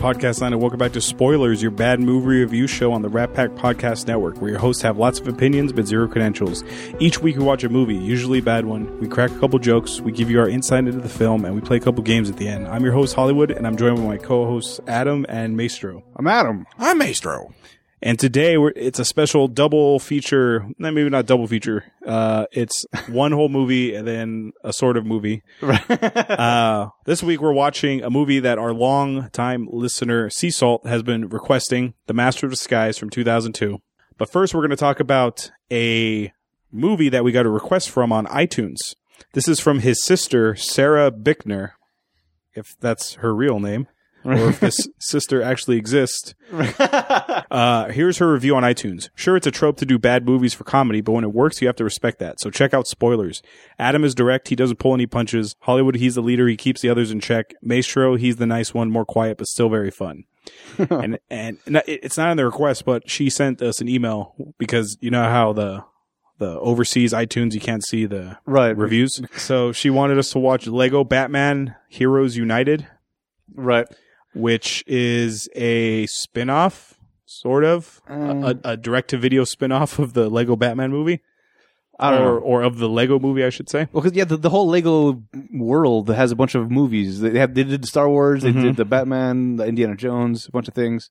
podcast line, and welcome back to Spoilers, your bad movie review show on the RatPack Podcast Network, where your hosts have lots of opinions but zero credentials. Each week we watch a movie, usually a bad one. We crack a couple jokes, we give you our insight into the film, and we play a couple games at the end. I'm your host Hollywood, and I'm joined by my co-hosts Adam and Maestro. I'm Adam. I'm Maestro. And today we're, it's a special double feature, maybe not double feature. Uh, it's one whole movie and then a sort of movie. uh, this week we're watching a movie that our long time listener SeaSalt has been requesting, The Master of Disguise from 2002. But first we're going to talk about a movie that we got a request from on iTunes. This is from his sister, Sarah Bickner, if that's her real name. Or if this sister actually exists. Uh, here's her review on iTunes. Sure, it's a trope to do bad movies for comedy, but when it works, you have to respect that. So check out spoilers. Adam is direct. He doesn't pull any punches. Hollywood, he's the leader. He keeps the others in check. Maestro, he's the nice one, more quiet, but still very fun. and, and it's not in the request, but she sent us an email because you know how the the overseas iTunes you can't see the Right. reviews. So she wanted us to watch Lego Batman Heroes United Right. Which is a spin-off sort of a, a direct to video spin-off of the Lego Batman movie I don't or know. or of the Lego movie I should say. Well, cause yeah, the, the whole Lego world has a bunch of movies. They have they did Star Wars, they Mhm. did the Batman, the Indiana Jones, a bunch of things,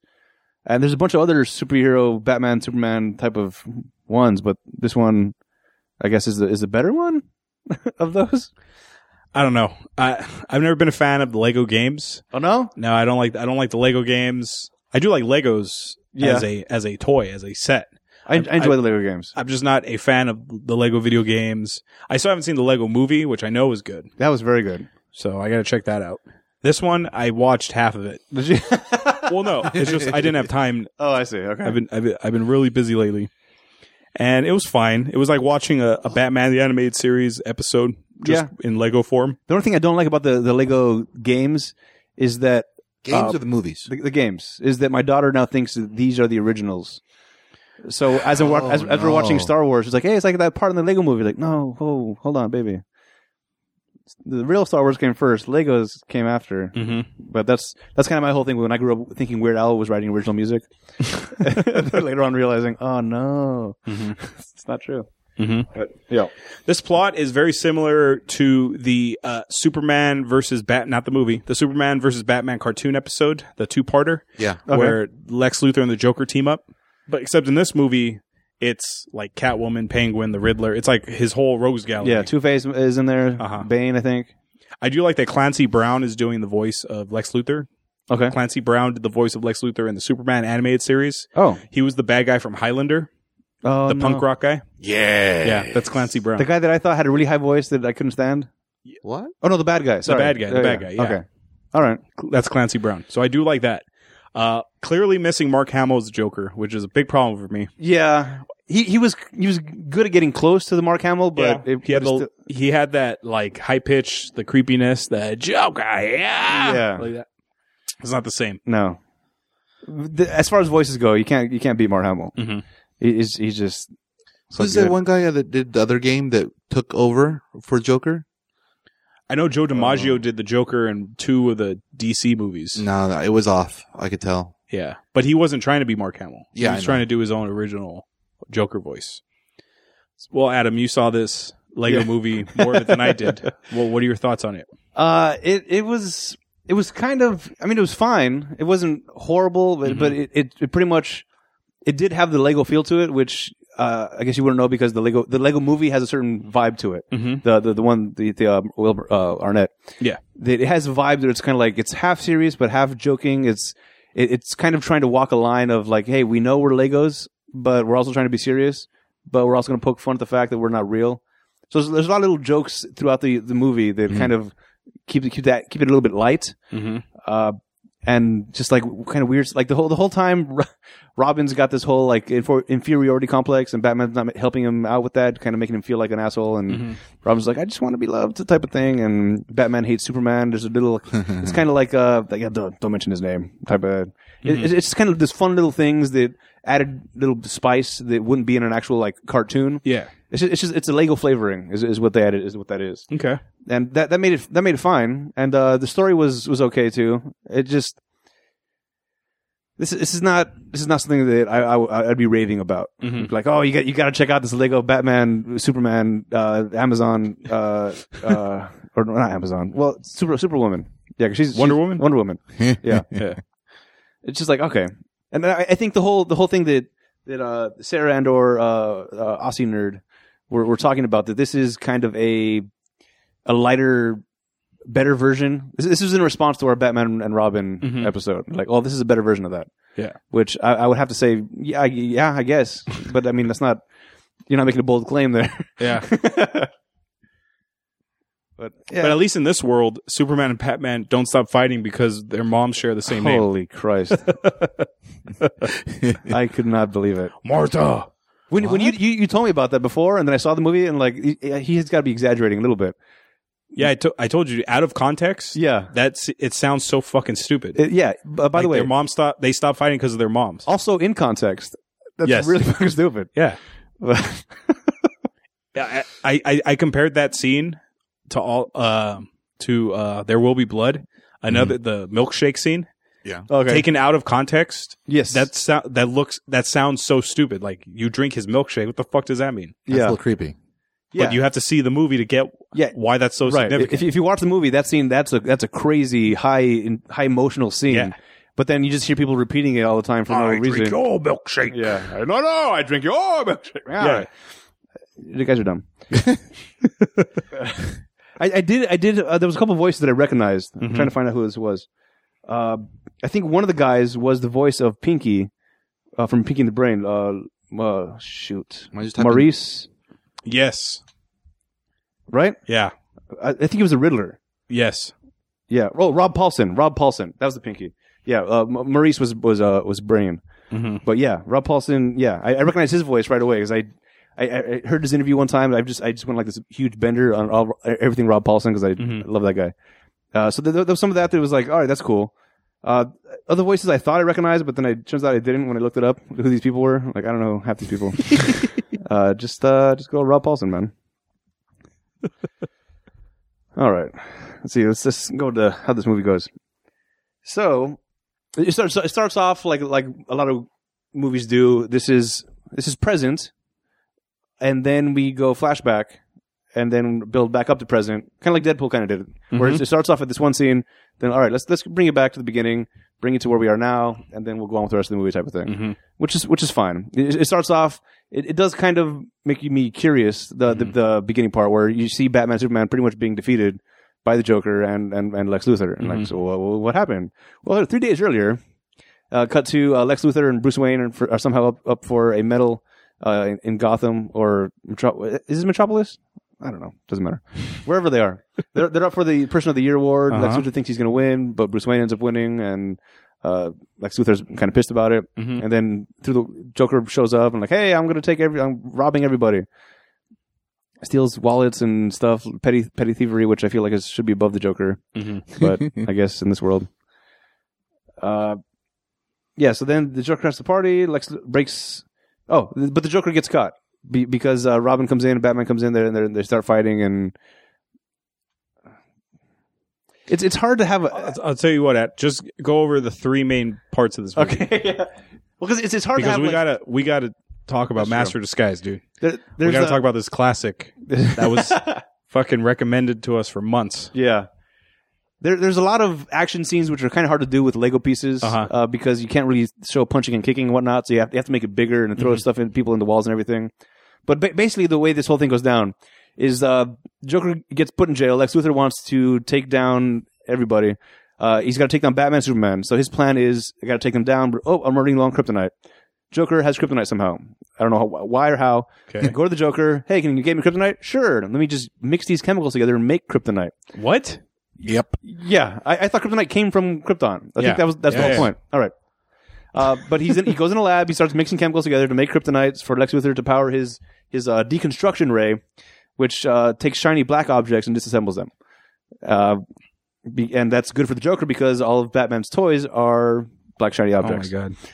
and there's a bunch of other superhero Batman, Superman type of ones. But this one, I guess, is the is the better one of those. I don't know. I I've never been a fan of the Lego games. Oh no, No, I don't like I don't like the Lego games. I do like Legos Yeah. as a as a toy, as a set. I, I enjoy the Lego games. I'm just not a fan of the Lego video games. I still haven't seen the Lego movie, which I know is good. That was very good. So I got to check that out. This one I watched half of it. Did you? Well, no, it's just I didn't have time oh, I see. Okay. I've been, I've been I've been really busy lately, and it was fine. It was like watching a, a Batman the animated series episode, just in Lego form. the only thing I don't like about the the Lego games is that Games Uh, or the movies? the, the games is that my daughter now thinks that these are the originals. So as, I'm, wa- Oh, as, as we're watching. Star Wars, it's like, hey, it's like that part in the Lego movie. Like, no, oh, hold on, baby. The real Star Wars came first. Legos came after. Mm-hmm. But that's that's kind of my whole thing. When I grew up thinking Weird Al was writing original music, later on realizing, oh no, Mhm. it's not true. Mm-hmm. But yeah, This plot is very similar to the uh, Superman versus Bat, not the movie, the Superman versus Batman cartoon episode, the two-parter, Yeah. Okay. where Lex Luthor and the Joker team up. But except in this movie, it's like Catwoman, Penguin, the Riddler. It's like his whole rogues gallery. yeah. Two Face is in there. Uh-huh. Bane, I think. I do like that Clancy Brown is doing the voice of Lex Luthor. Okay. Clancy Brown did the voice of Lex Luthor in the Superman animated series. Oh, He was the bad guy from Highlander, oh the no. punk rock guy. Yeah. Yeah, that's Clancy Brown. The guy that I thought had a really high voice that I couldn't stand. What? Oh no, the bad guy. Sorry. The bad guy, the bad guy, yeah. Okay. All right. that's Clancy Brown. So I do like that. Uh, clearly missing Mark Hamill as Joker, which is a big problem for me. Yeah. He he was he was good at getting close to the Mark Hamill, but it, he had the, it he had that like high pitch, the creepiness, the Joker, yeah, Yeah. like that. It's not the same. no. The, as far as voices go, you can't you can't beat Mark Hamill. Mhm. He, he's he's just so Who's that one guy that did the other game that took over for Joker? I know Joe DiMaggio Oh. did the Joker in two of the DC movies. No, no, it was off. I could tell. Yeah, but he wasn't trying to be Mark Hamill. Yeah, He was I trying to do his own original Joker voice. Well, Adam, you saw this Lego Yeah. movie more of it than I did. Well, what are your thoughts on it? Uh, it it was it was kind of. I mean, it was fine. It wasn't horrible, but, Mm-hmm. but it, it it pretty much it did have the Lego feel to it, which uh, I guess you wouldn't know because the Lego the Lego movie has a certain vibe to it. Mm-hmm. The the the one the the uh, Wilbur uh, Arnett. Yeah. It has a vibe that it's kind of like it's half serious but half joking. It's it, it's kind of trying to walk a line of like, hey, we know we're Legos, but we're also trying to be serious, but we're also going to poke fun at the fact that we're not real. So there's, there's a lot of little jokes throughout the, the movie that kind of keep keep that keep it a little bit light, Mm-hmm. uh, and just like kind of weird. Like the whole the whole time, Ro- Robin's got this whole like infor- inferiority complex, and Batman's not helping him out with that, kind of making him feel like an asshole. And Mm-hmm. Robin's like, I just want to be loved, type of thing. And Batman hates Superman. There's a little, it's kind of like uh, like, yeah, don't don't mention his name, type of. it- it's it's kind of this fun little things that added little spice that wouldn't be in an actual like cartoon. Yeah. It's just, it's just it's a Lego flavoring is, is what they added is what that is, Okay. and that that made it that made it fine. And uh, the story was was okay too. It just this is this is not this is not something that I, I I'd be raving about. Mhm. Like, oh, you got you got to check out this Lego Batman, Superman, uh, Amazon, uh, uh, or not Amazon. Well, Super Superwoman. Yeah, 'cause she's Wonder she's- Woman? Wonder Woman. Yeah. Yeah. It's just like okay, and I, I think the whole the whole thing that that uh, Sarah and or uh, uh, Aussie nerd were, were talking about that this is kind of a a lighter, better version. This, this is in response to our Batman and Robin Mhm. episode. Like, oh, this is a better version of that. Yeah. Which I, I would have to say, yeah, I- yeah, I guess, but I mean that's not. You're not making a bold claim there. Yeah. but yeah. But at least in this world, Superman and Batman don't stop fighting because their moms share the same name. Holy Christ! I could not believe it. Martha. When, when you, you you told me about that before, and then I saw the movie, and like he, he has got to be exaggerating a little bit. Yeah, I, to- I told you, out of context, Yeah, that's it sounds so fucking stupid. Yeah. b- by Like, the way, their mom stop. They stop fighting because of their moms. also in context, that's Yes. really fucking stupid. Yeah, yeah. I, I I compared that scene to all uh, to uh, There Will Be Blood. Another the milkshake scene okay. taken out of context. yes, That sou- that looks that sounds so stupid. Like you drink his milkshake. What the fuck does that mean? That's a yeah, little creepy. yeah, But you have to see the movie to get yeah. why that's so Right. significant. If, if you watch the movie, that scene that's a that's a crazy high in, high emotional scene. Yeah. But then you just hear people repeating it all the time for no reason. your milkshake. Yeah. No, no, I drink your milkshake. Yeah. You guys are dumb. I, I did. I did. Uh, there was a couple voices that I recognized. I'm Mhm. trying to find out who this was. Uh, I think one of the guys was the voice of Pinky uh, from Pinky and the Brain. Uh, uh, shoot, just typed in- Maurice, Yes. right? Yeah. I, I think he was the Riddler. Yes. Yeah. Oh, Rob Paulsen. Rob Paulsen. That was the Pinky. Yeah. Uh, Maurice was was uh, was Brain. Mm-hmm. But yeah, Rob Paulsen. Yeah, I, I recognized his voice right away because I, I I heard his interview one time. I just I just went like this huge bender on all, everything Rob Paulsen because I Mhm. love that guy. Uh, so there, there was some of that that was like, all right, that's cool. Uh, other voices I thought I recognized, but then it turns out I didn't when I looked it up who these people were. Like I don't know half these people. uh, just uh, just go Rob Paulsen, man. all right, let's see. Let's just go to how this movie goes. So it starts. It starts off like like a lot of movies do. This is this is present, and then we go flashback, and then build back up to present, kind of like Deadpool kind of did it. Where it starts off at this one scene, then all right, let's let's bring it back to the beginning, bring it to where we are now, and then we'll go on with the rest of the movie type of thing, Mhm. which is which is fine. It, it starts off. It, it does kind of make me curious the, the the beginning part where you see Batman Superman pretty much being defeated by the Joker and and, and Lex Luthor, and like Mhm. so what, what happened? Well, three days earlier, uh, cut to uh, Lex Luthor and Bruce Wayne are, for, are somehow up, up for a medal uh, in, in Gotham or Metro- is this Metropolis? I don't know. Doesn't matter. Wherever they are, they're they're up for the Person of the Year award. Lex Uh-huh. Luthor thinks he's going to win, but Bruce Wayne ends up winning, and uh, Lex Luthor's kind of pissed about it. Mhm. And then through the Joker shows up and like, hey, I'm going to take every, I'm robbing everybody. Steals wallets and stuff, petty petty thievery, which I feel like is, should be above the Joker Mhm. but I guess in this world. Uh, yeah. So then the Joker has the party. Lex breaks. Oh, but the Joker gets caught be, because uh, Robin comes in, and Batman comes in there, and they start fighting, and it's it's hard to have a. I'll, I'll tell you what. At just go over the three main parts of this movie Okay. yeah. Well, because it's it's hard to because have we like, gotta we gotta talk about That's true. Master Disguise, dude. there, We gotta a- talk about this classic that was fucking recommended to us for months. Yeah. There, there's a lot of action scenes which are kind of hard to do with Lego pieces Uh-huh. uh, because you can't really show punching and kicking and whatnot. So you have, you have to make it bigger and throw Mhm. stuff in people in the walls and everything. But ba- basically, the way this whole thing goes down is uh, Joker gets put in jail. Lex Luthor wants to take down everybody. Uh, he's got to take down Batman, Superman. So his plan is, I got to take them down. But, oh, I'm running low on kryptonite. Joker has kryptonite somehow. I don't know how, why or how. Okay. Go to the Joker. Hey, can you get me kryptonite? Sure. Let me just mix these chemicals together and make kryptonite. what? Yep. Yeah, I, I thought kryptonite came from Krypton. I Yeah. think that was that's Yeah, the whole yeah. point. All right, uh, but he's in, he goes in a lab. He starts mixing chemicals together to make kryptonites for Lex Luthor to power his his uh, deconstruction ray, which uh, takes shiny black objects and disassembles them. Uh, be, and that's good for the Joker because all of Batman's toys are black shiny objects. Oh my objects.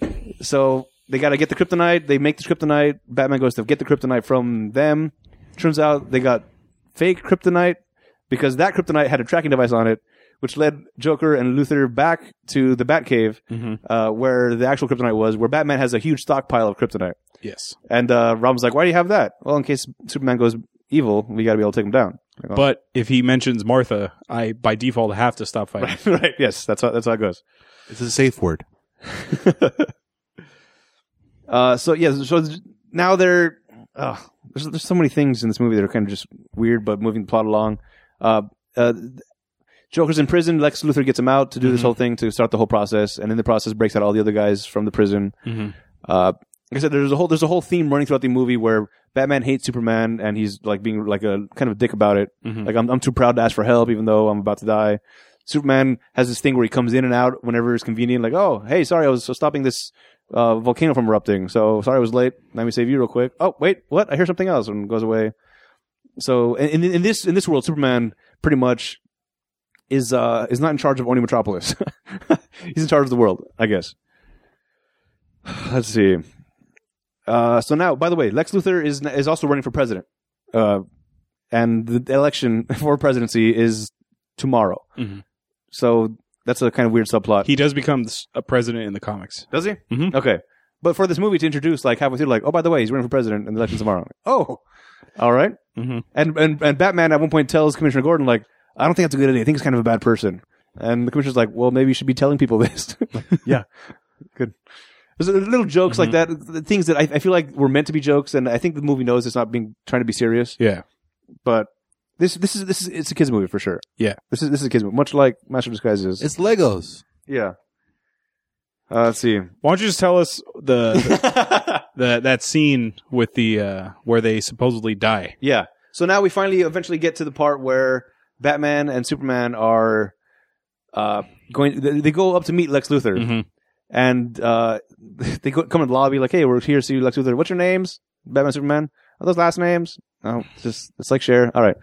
god. So they got to get the kryptonite. They make the kryptonite. Batman goes to get the kryptonite from them. Turns out they got fake kryptonite because that kryptonite had a tracking device on it, which led Joker and Luthor back to the Batcave, Mm-hmm. uh, where the actual kryptonite was, where Batman has a huge stockpile of kryptonite. Yes. And uh, Robin's like, "Why do you have that?" Well, in case Superman goes evil, we got to be able to take him down. Like, oh. But if he mentions Martha, I by default have to stop fighting. right, yes, that's how that's how it goes. It's a safe word. Uh, so yeah, so now they're uh, there's there's so many things in this movie that are kind of just weird, but moving the plot along. Uh, uh, Joker's in prison. Lex Luthor gets him out to do this Mhm. whole thing to start the whole process, and in the process breaks out all the other guys from the prison. Mm-hmm. Uh, like I said, there's a whole there's a whole theme running throughout the movie where Batman hates Superman, and he's like being like a kind of a dick about it. Mhm. Like I'm I'm too proud to ask for help, even though I'm about to die. Superman has this thing where he comes in and out whenever it's convenient. Like, oh, hey, sorry, I was stopping this uh, volcano from erupting. So sorry I was late. Let me save you real quick. Oh, wait, what? I hear something else, and goes away. So in, in, this in this world, Superman pretty much is uh is not in charge of owning Metropolis. He's in charge of the world, I guess. Let's see. Uh, so now, by the way, Lex Luthor is is also running for president, uh, and the election for presidency is tomorrow. Mhm. So that's a kind of weird subplot. He does become a president in the comics. Does he? Mhm. Okay. But for this movie to introduce, like halfway through, like, oh, by the way, he's running for president and the election's tomorrow. oh, all right. Mm-hmm. And, and and Batman at one point tells Commissioner Gordon, like, I don't think that's a good idea. I think he's kind of a bad person. And the commissioner's like, well, maybe you should be telling people this. Like, yeah, good. There's little jokes like that, the things that I, I feel like were meant to be jokes, and I think the movie knows it's not being trying to be serious. Yeah. But this this is this is it's a kids movie for sure. Yeah. this is this is a kids movie, much like Master of Disguise is. It's Legos. yeah. Uh, let's see. Why don't you just tell us the, the, the that scene with the uh, where they supposedly die? Yeah. So now we finally eventually get to the part where Batman and Superman are uh, going. They they go up to meet Lex Luthor, Mhm. and uh, they go, come in the lobby like, "Hey, we're here to see Lex Luthor. What's your names? Batman, Superman. Are those last names? No, it's just it's like Cher. All right.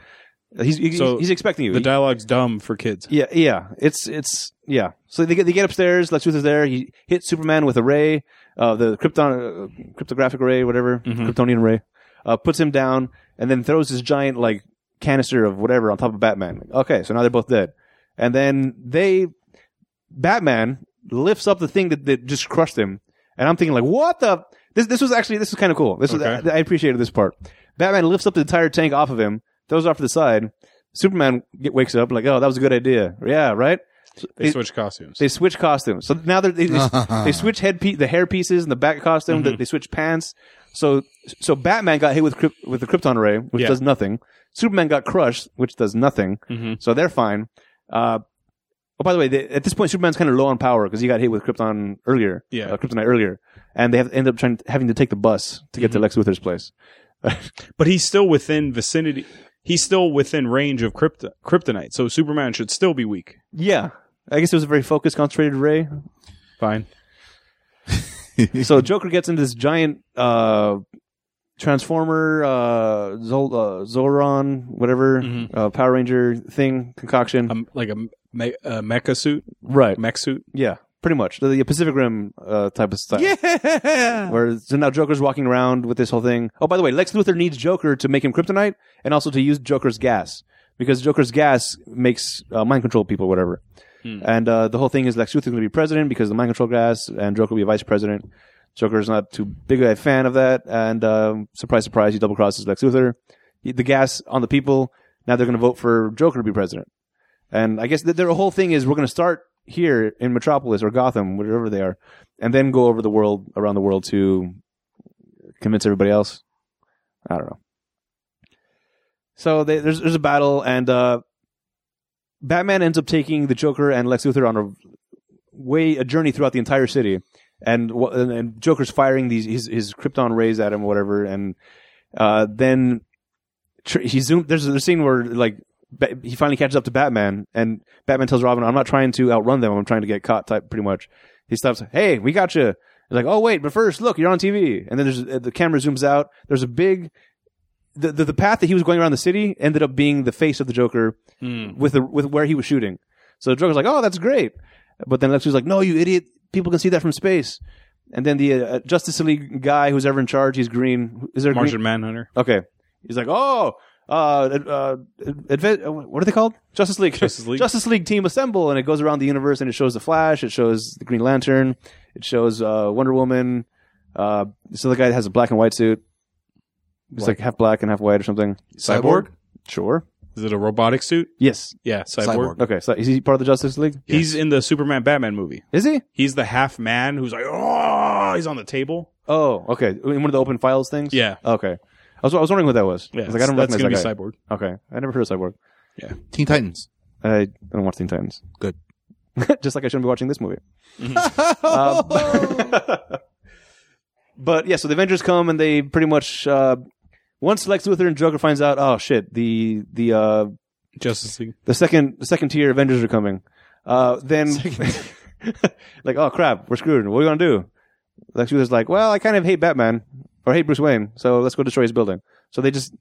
He's he's, So he's expecting you. The dialogue's dumb for kids. yeah, yeah. It's it's yeah. So they get they get upstairs. Lex Luthor's there. He hits Superman with a ray, uh, the krypton uh, cryptographic ray, whatever, Mhm. Kryptonian ray. Uh, puts him down and then throws this giant like canister of whatever on top of Batman. Okay, so now they're both dead. And then they, Batman lifts up the thing that, that just crushed him. And I'm thinking like, what the? This this was actually this was kind of cool. This was I, I appreciated this part. Batman lifts up the entire tank off of him, throws it off to the side. Superman get, wakes up like, oh, that was a good idea. Yeah, right. They It- switch costumes. They switch costumes. So now they're, they they, they switch head pe- the hair pieces and the back costume. Mm-hmm. They, they switch pants. So so Batman got hit with crypt, with the Krypton ray, which Yeah. does nothing. Superman got crushed, which does nothing. Mhm. So they're fine. Uh, oh, by the way, they, at this point, Superman's kind of low on power because he got hit with Krypton earlier. Yeah. uh, Kryptonite earlier, and they have end up trying having to take the bus to get to Mhm. Lex Luthor's place. But he's still within vicinity. He's still within range of krypto- kryptonite, so Superman should still be weak. yeah, I guess it was a very focused, concentrated ray. Fine. so Joker gets into this giant uh, transformer, uh, Zol- uh, Zoran, whatever Mhm. uh, Power Ranger thing concoction. Um, like a, me- a mecha suit, right? mech suit. Yeah, pretty much the, the Pacific Rim uh, type of style. Yeah. Where so now Joker's walking around with this whole thing. Oh, by the way, Lex Luthor needs Joker to make him kryptonite and also to use Joker's gas because Joker's gas makes uh, mind control people, whatever. Hmm. And uh, the whole thing is Lex Luthor's going to be president because of the mind control gas, and Joker will be vice president. Joker's not too big a fan of that, and um, surprise, surprise, he double crosses Lex Luthor. He- The gas on the people. Now they're going to vote for Joker to be president. And I guess th- their whole thing is we're going to start here in Metropolis or Gotham, wherever they are, and then go over the world, around the world to convince everybody else. I don't know. So they, there's there's a battle, and uh, Batman ends up taking the Joker and Lex Luthor on a way a journey throughout the entire city, and and, Joker's firing these his his Krypton rays at him, whatever, and uh, then he zoomed. There's a scene where like Ba- he finally catches up to Batman, and Batman tells Robin, "I'm not trying to outrun them. I'm trying to get caught." Type pretty much. He stops. Hey, we got you. He's like, "Oh wait, but first, look, you're on TV." And then there's uh, the camera zooms out. There's a big. The, the the path that he was going around the city ended up being the face of the Joker Mm. with the with where he was shooting. So the Joker's like, "Oh, that's great," but then Lex was like, "No, you idiot! People can see that from space." And then the uh, Justice League guy who's ever in charge, he's green. Is there green? Martian Manhunter. Okay. He's like, oh, uh, uh, adve- uh, what are they called? Justice League. Justice League. Justice League team assemble, and it goes around the universe, and it shows the Flash, it shows the Green Lantern, it shows uh, Wonder Woman. Uh, this other guy that has a black and white suit. It's Black. like half black and half white or something. Cyborg? Sure. Is it a robotic suit? Yes. Yeah, cyborg. Cyborg. Okay. So is he part of the Justice League? He's in the Superman Batman movie. Is he? He's the half man who's like, oh, he's on the table. Oh, okay. In one of the open files things. Yeah. Okay. I was, I was wondering what that was. Yeah, I Yeah, was like, I don't that's recognize gonna that be guy. cyborg. Okay. I never heard of Cyborg. Yeah, Teen Titans. I don't watch Teen Titans. Good. Just like I shouldn't be watching this movie. Uh, but yeah, so the Avengers come and they pretty much uh, once Lex Luthor and Joker finds out, oh shit, the the uh, Justice League. the second the second tier Avengers are coming. Uh, then like, oh crap, we're screwed. What are we gonna do? Lex Luthor's like, well, I kind of hate Batman or hey Bruce Wayne, so let's go destroy his building. So they just,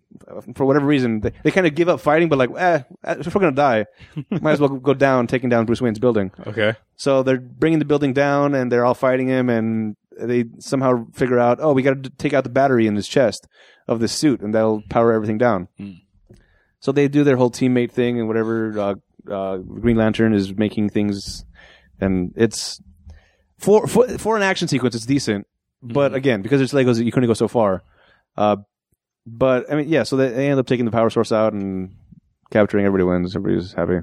for whatever reason, they, they kind of give up fighting, but like, eh, if we're gonna die, might as well go down, taking down Bruce Wayne's building. Okay. So they're bringing the building down, and they're all fighting him, and they somehow figure out, oh, we got to take out the battery in his chest of this suit, and that'll power everything down. Hmm. So they do their whole teammate thing, and whatever. Uh, uh, Green Lantern is making things, and it's for for for an action sequence, it's decent. But Mhm. again, because it's Legos, you couldn't go so far. Uh, but I mean, yeah. So they, they end up taking the power source out and capturing. Everybody wins. Everybody's happy.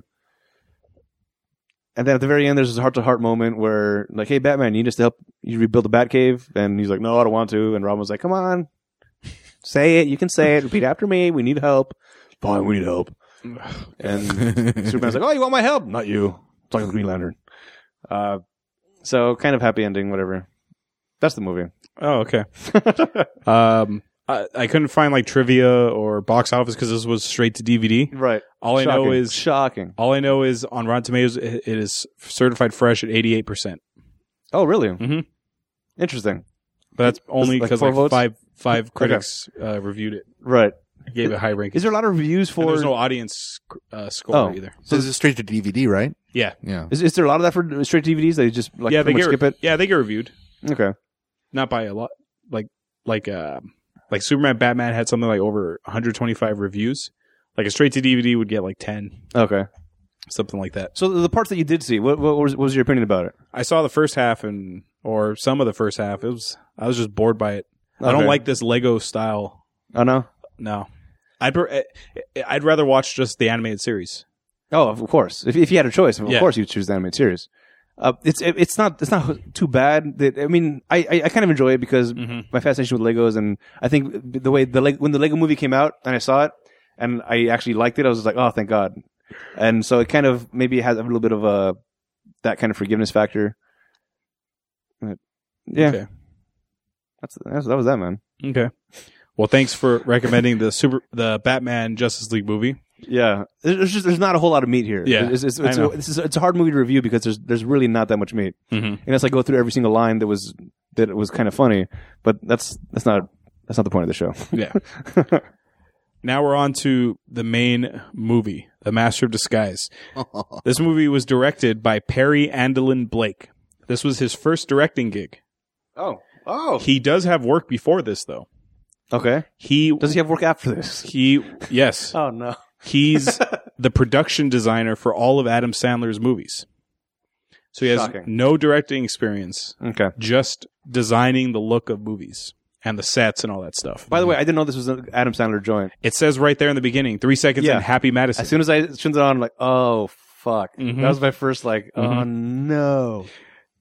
And then at the very end, there's this heart to heart moment where, like, hey, Batman, you need us to help you rebuild the Batcave. And he's like, no, I don't want to. And Robin's like, come on, say it. You can say it. Repeat after me. We need help. Fine, we need help. And Superman's like, oh, you want my help? Not you. Talking to Green Lantern. Uh, so kind of happy ending, whatever. That's the movie. Oh, okay. um, I, I couldn't find like trivia or box office because this was straight to DVD. Right. All I know Shocking. is shocking. all I know is on Rotten Tomatoes it, it is certified fresh at eighty eight percent. Oh, really? Mhm. Interesting. But that's only like because four like, votes? five five critics uh, reviewed it, Right. gave it a high ranking. Is there a lot of reviews And for? there's no audience uh, score Oh. either. So this is straight to DVD, right? Yeah, Yeah. is, is there a lot of that for straight DVDs? They just like yeah, they pretty get skip it. yeah they get reviewed, Okay. Not by a lot. Like like uh, like Superman Batman had something like over 125 reviews. Like a straight to DVD would get like 10, Okay. something like that. So the parts that you did see, what, what, was, what was your opinion about it? I saw the first half and or some of the first half. It was I was just bored by it. I don't like this Lego style. Oh no. No, I'd I'd rather watch just the animated series. Oh, of course. If, if you had a choice, of Yeah. course you'd choose the animated series. Uh, it's it, it's not it's not too bad. That I mean, I, I, I kind of enjoy it because Mhm. my fascination with Legos, and I think the way the when the Lego Movie came out and I saw it, and I actually liked it, I was like, oh, thank God. And so it kind of maybe has a little bit of a that kind of forgiveness factor. But, yeah, Okay. that's, that's that was that man. Okay. Well, thanks for recommending the super the Batman Justice League movie. Yeah, there's just there's not a whole lot of meat here. Yeah, it's it's, I it's, it's, it's a hard movie to review because there's there's really not that much meat. Mm-hmm. unless I go through every single line that was that was kind of funny. But that's that's not that's not the point of the show. Yeah. now we're on to the main movie, The Master of Disguise. This movie was directed by Perry Andelin Blake. This was his first directing gig. Oh, oh, He does have work before this, though. okay. He Does he have work after this? he yes Oh no. He's the production designer for all of Adam Sandler's movies. So he has Shocking. no directing experience, Okay. just designing the look of movies and the sets and all that stuff. By the way, I didn't know this was an Adam Sandler joint. It says right there in the beginning, three seconds Yeah. in Happy Madison. As soon as I turned it on, I'm like, oh fuck. Mhm. That was my first like, oh Mhm. no.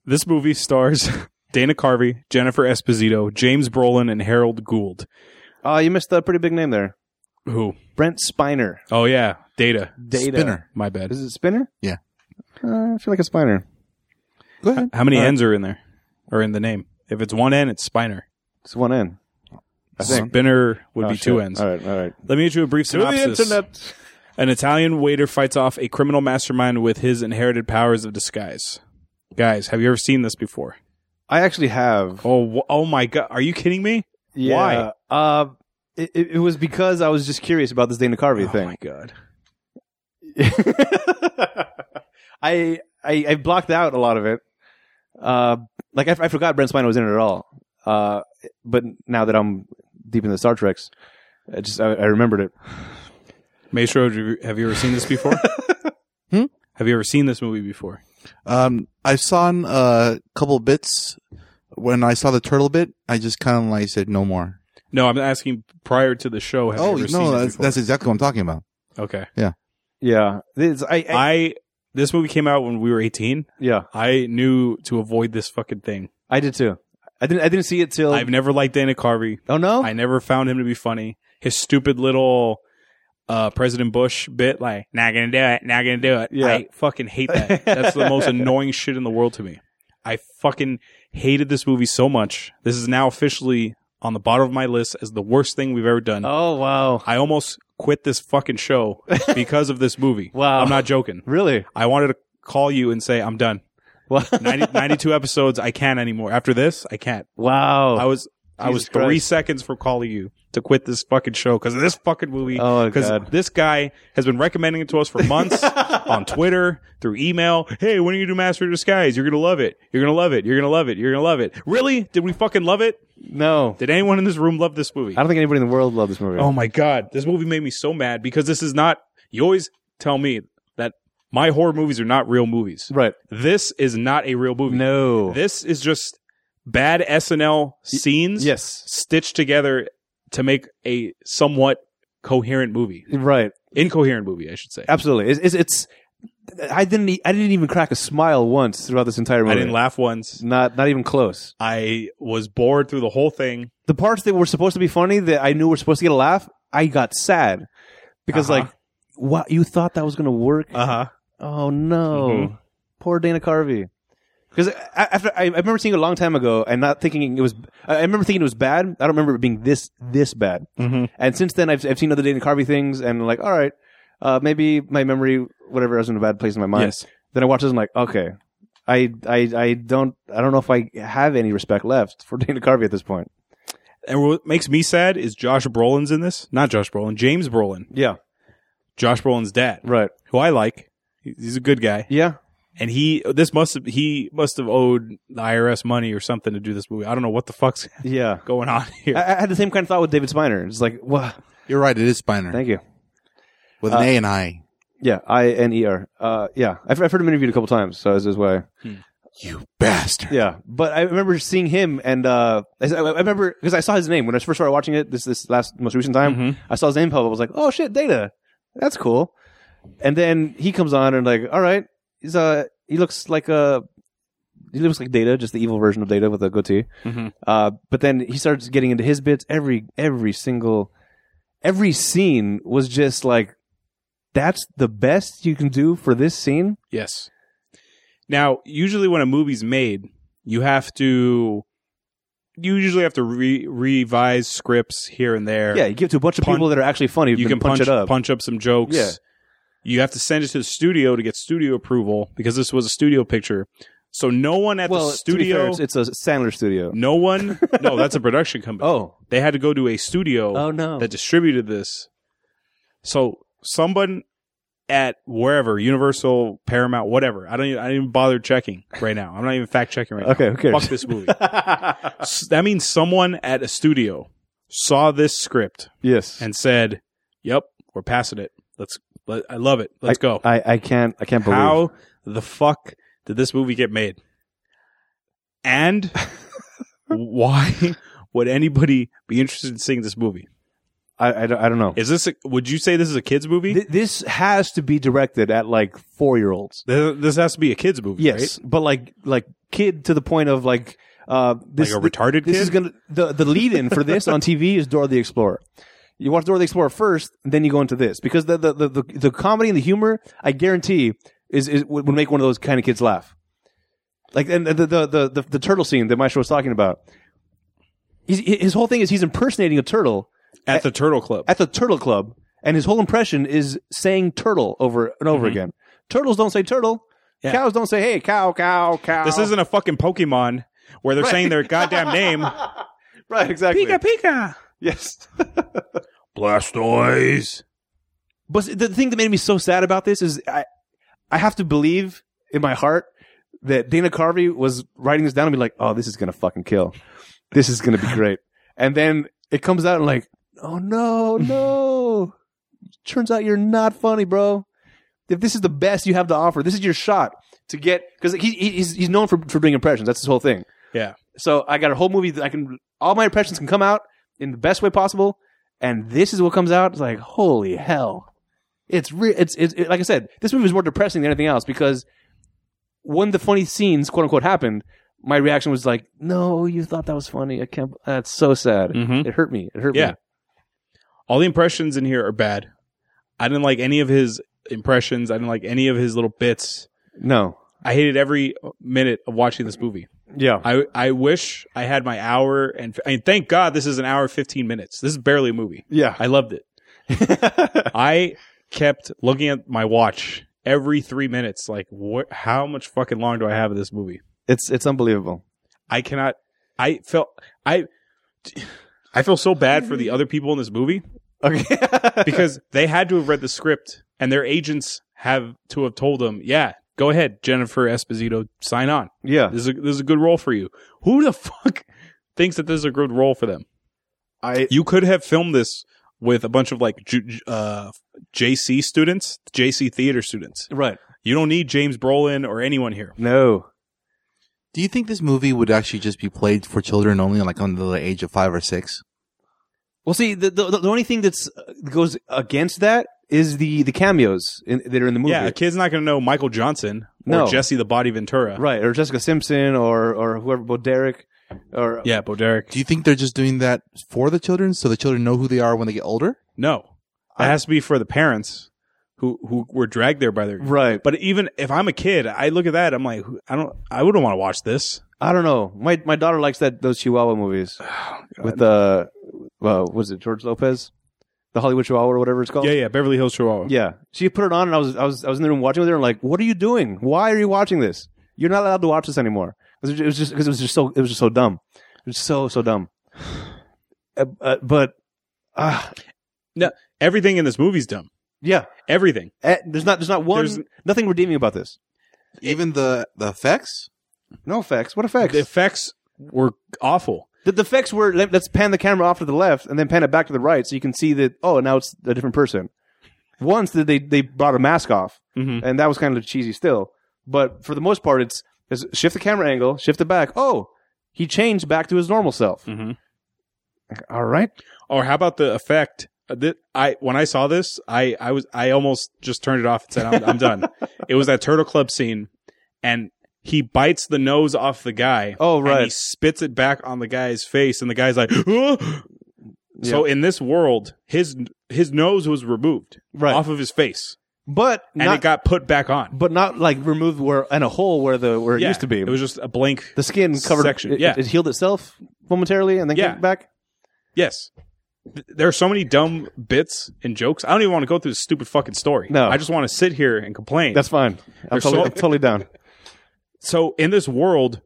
This movie stars Dana Carvey, Jennifer Esposito, James Brolin, and Harold Gould. Oh, you missed a pretty big name there. Who? Brent Spiner. Oh yeah, Data. Data. Spinner. My bad. Is it Spinner? Yeah. Uh, I feel like a Spiner. Go ahead. How many right. N's are in there? Or in the name? If it's one N, it's Spiner. It's one N. I think. Spinner would Oh, be two N's. All right, all right. Let me get you a brief synopsis. internet. An Italian waiter fights off a criminal mastermind with his inherited powers of disguise. Guys, have you ever seen this before? I actually have. Oh, wh- oh my god! Are you kidding me? Yeah. Uh, it, it it was because I was just curious about this Dana Carvey Oh thing. my god! I, I I blocked out a lot of it. Uh, like I, I forgot Brent Spiner was in it at all. Uh, but now that I'm deep in the Star Treks, I just I, I remembered it. Maestro, have you- have you ever seen this before? Hmm? Have you ever seen this movie before? Um, I saw a uh, couple bits. When I saw the turtle bit, I just kind of like said no more. No, I'm asking prior to the show. Have oh you ever seen no, it that's, before? that's exactly what I'm talking about. okay. Yeah, this, I, I, I this movie came out when we were 18. yeah, I knew to avoid this fucking thing. I did too. I didn't. I didn't see it till. I've never liked Dana Carvey. oh no. I never found him to be funny. His stupid little uh, President Bush bit, like, not gonna do it, not gonna do it. Yeah. I fucking hate that. That's the most annoying shit in the world to me. I fucking hated this movie so much. This is now officially on the bottom of my list as the worst thing we've ever done. oh wow. I almost quit this fucking show because of this movie. Wow. I'm not joking. Really? I wanted to call you and say, I'm done. Wow. 90, 92 episodes, I can't anymore. After this, I can't. wow. I was I was three Christ. seconds from calling you to quit this fucking show because of this fucking movie. Oh, Because God. this guy has been recommending it to us for months on Twitter, through email. Hey, when are you do Master of Disguise? You're gonna love it. You're gonna love it. You're gonna love it. You're gonna love it. Really? Did we fucking love it? no. Did anyone in this room love this movie? I don't think anybody in the world loved this movie. Oh my god, this movie made me so mad because this is not. You always tell me that my horror movies are not real movies. right. This is not a real movie. No. This is just bad SNL scenes yes. stitched together to make a somewhat coherent movie. Right. Incoherent movie, I should say. Absolutely. It's, it's, it's I didn't. I didn't even crack a smile once throughout this entire movie. I didn't laugh once. Not. Not even close. I was bored through the whole thing. The parts that were supposed to be funny that I knew were supposed to get a laugh, I got sad because Uh-huh. like, what you thought that was going to work? Uh huh. Oh no, Mhm. poor Dana Carvey. Because after I, I remember seeing it a long time ago and not thinking it was. I remember thinking it was bad. I don't remember it being this this bad. Mm-hmm. And since then, I've I've seen other Dana Carvey things and like, all right, uh, maybe my memory, whatever, is in a bad place in my mind. Yes. Then I watch this and I'm like, okay, I I I don't I don't know if I have any respect left for Dana Carvey at this point. And what makes me sad is Josh Brolin's in this. Not Josh Brolin, James Brolin. Yeah. Josh Brolin's dad, Right. who I like. He's a good guy. Yeah. And he, this must have, he must have owed the IRS money or something to do this movie. I don't know what the fuck's Yeah. going on here. I, I had the same kind of thought with David Spiner. It's like, what? You're right. It is Spiner Thank you. with an Uh, A and I. Yeah. I N E R. Uh, yeah. I've, I've heard him interviewed a couple times, so that's why. You bastard. Yeah, but I remember seeing him, and uh, I, I remember because I saw his name when I first started watching it. This this last most recent time, Mhm. I saw his name pop up. I was like, "Oh shit, Data, that's cool." And then he comes on and like, "All right, he's uh he looks like a he looks like Data, just the evil version of Data with a goatee." Mhm. Uh, but then he starts getting into his bits. Every every single every scene was just like, "That's the best you can do for this scene." Yes. Now, usually when a movie's made, you have to, you usually have to re- revise scripts here and there. Yeah, you give it to a bunch of Punch- people that are actually funny. you can punch, punch, it up. punch up some jokes. Yeah. You have to send it to the studio to get studio approval because this was a studio picture. So no one at well, the be fair, studio, it's, it's a Sandler studio. no one, no, that's a production company. Oh, They had to go to a studio oh no. that distributed this. So someone at wherever Universal, Paramount, whatever. I don't. Even, I didn't even bother checking right now. I'm not even fact checking right Okay, now. cares? Fuck this movie. S- that means someone at a studio saw this script yes, and said, "Yep, we're passing it. Let's. Let, I love it. Let's go." I, I can't I can't believe. How the fuck did this movie get made? And why would anybody be interested in seeing this movie? I, I, don't, I don't know. Is this? A, would you say this is a kids movie? Th- this has to be directed at like four year olds. This this has to be a kids movie, Yes, but like like kid to the point of like uh this Like a retarded This kid? is gonna the the lead in for this on TV is Dora the Explorer. You watch Dora the Explorer first, then you go into this because the the the, the, the comedy and the humor I guarantee is, is would make one of those kind of kids laugh. Like and the the the the, the turtle scene that Maestro was talking about. He's, his whole thing is he's impersonating a turtle At the Turtle Club. at the Turtle Club, and his whole impression is saying turtle over and over Mhm. again. Turtles don't say turtle. Yeah. Cows don't say hey cow cow cow. This isn't a fucking Pokemon where they're Right. saying their goddamn name. right exactly. Pika pika. Yes. Blastoise. But the thing that made me so sad about this is I I have to believe in my heart that Dana Carvey was writing this down and be like, oh, this is gonna fucking kill. This is gonna be great. And then it comes out and like, oh no, no. Turns out you're not funny, bro. If this is the best you have to offer, this is your shot to get because he, he- he's he's known for for doing impressions. That's his whole thing. Yeah. So I got a whole movie that I can all my impressions can come out in the best way possible, and this is what comes out. It's like holy hell, it's re- it's it's it, like I said, this movie is more depressing than anything else because when the funny scenes quote unquote happened, my reaction was like, no, you thought that was funny. I can't. That's so sad. Mhm. It hurt me. It hurt Yeah. me. All the impressions in here are bad. I didn't like any of his impressions. I didn't like any of his little bits. No. I hated every minute of watching this movie. Yeah. I I wish I had my hour and I mean, thank God this is an hour fifteen minutes. This is barely a movie. Yeah. I loved it. I kept looking at my watch every three minutes. Like, what? How much fucking long do I have of this movie? it's it's unbelievable. I cannot. I felt I. I feel so bad for the mm-hmm. other people in this movie Okay. because they had to have read the script and their agents have to have told them, "Yeah, go ahead, Jennifer Esposito, sign on. yeah. This is a, this is a good role for you." Who the fuck thinks that this is a good role for them? I You could have filmed this with a bunch of like Ju- Ju- uh, JC students, JC theater students. right. You don't need James Brolin or anyone here. No. Do you think this movie would actually just be played for children only, like under the age of five or six? Well, see, the the, the only thing that's uh, goes against that is the the cameos in, that are in the movie. Yeah, a kid's not going to know Michael Johnson or No. Jesse the Body Ventura. right, or Jessica Simpson, or or whoever, Bo Derek, or Yeah, Bo Derek. Do you think they're just doing that for the children so the children know who they are when they get older? No, it has to be for the parents who who were dragged there by their. right. But even if I'm a kid, I look at that. I'm like, who- I don't. I wouldn't want to watch this. I don't know. My my daughter likes that those Chihuahua movies with the uh, was it George Lopez, the Hollywood Chihuahua or whatever it's called. Yeah, yeah. Beverly Hills Chihuahua. Yeah, she put it on, and I was I was I was in the room watching with her, and like, what are you doing? Why are you watching this? You're not allowed to watch this anymore. It was it was just because it was just so it was just so dumb. It was so so dumb. Uh, uh, but uh, Everything in this movie's dumb. yeah, Everything. Eh, there's not there's not one There's- nothing redeeming about this. Even the the effects. No effects. What effects? The effects were awful. The, the effects were let- let's pan the camera off to the left and then pan it back to the right so you can see that oh now it's a different person. Once that they they brought a mask off Mm-hmm. and that was kind of cheesy still. But for the most part, it's, it's shift the camera angle, shift it back. Oh, he changed back to his normal self. Mm-hmm. All right. Or how about the effect? uh, That I when I saw this, I I was I almost just turned it off and said I'm, I'm done. It was that Turtle Club scene, and he bites the nose off the guy. Oh, and he spits it back on the guy's face, and the guy's like, "Ah!" so in this world, his his nose was removed Right. off of his face, But and not, it got put back on. but not like removed where in a hole where the where it Yeah, used to be. It was just a blank. the skin covered. section, It, yeah. it healed itself momentarily and then Yeah. came back. Yes. Th- There are so many dumb bits and jokes. I don't even want to go through this stupid fucking story. No. I just want to sit here and complain. That's fine. I'm totally, so- I'm totally down. So in this world,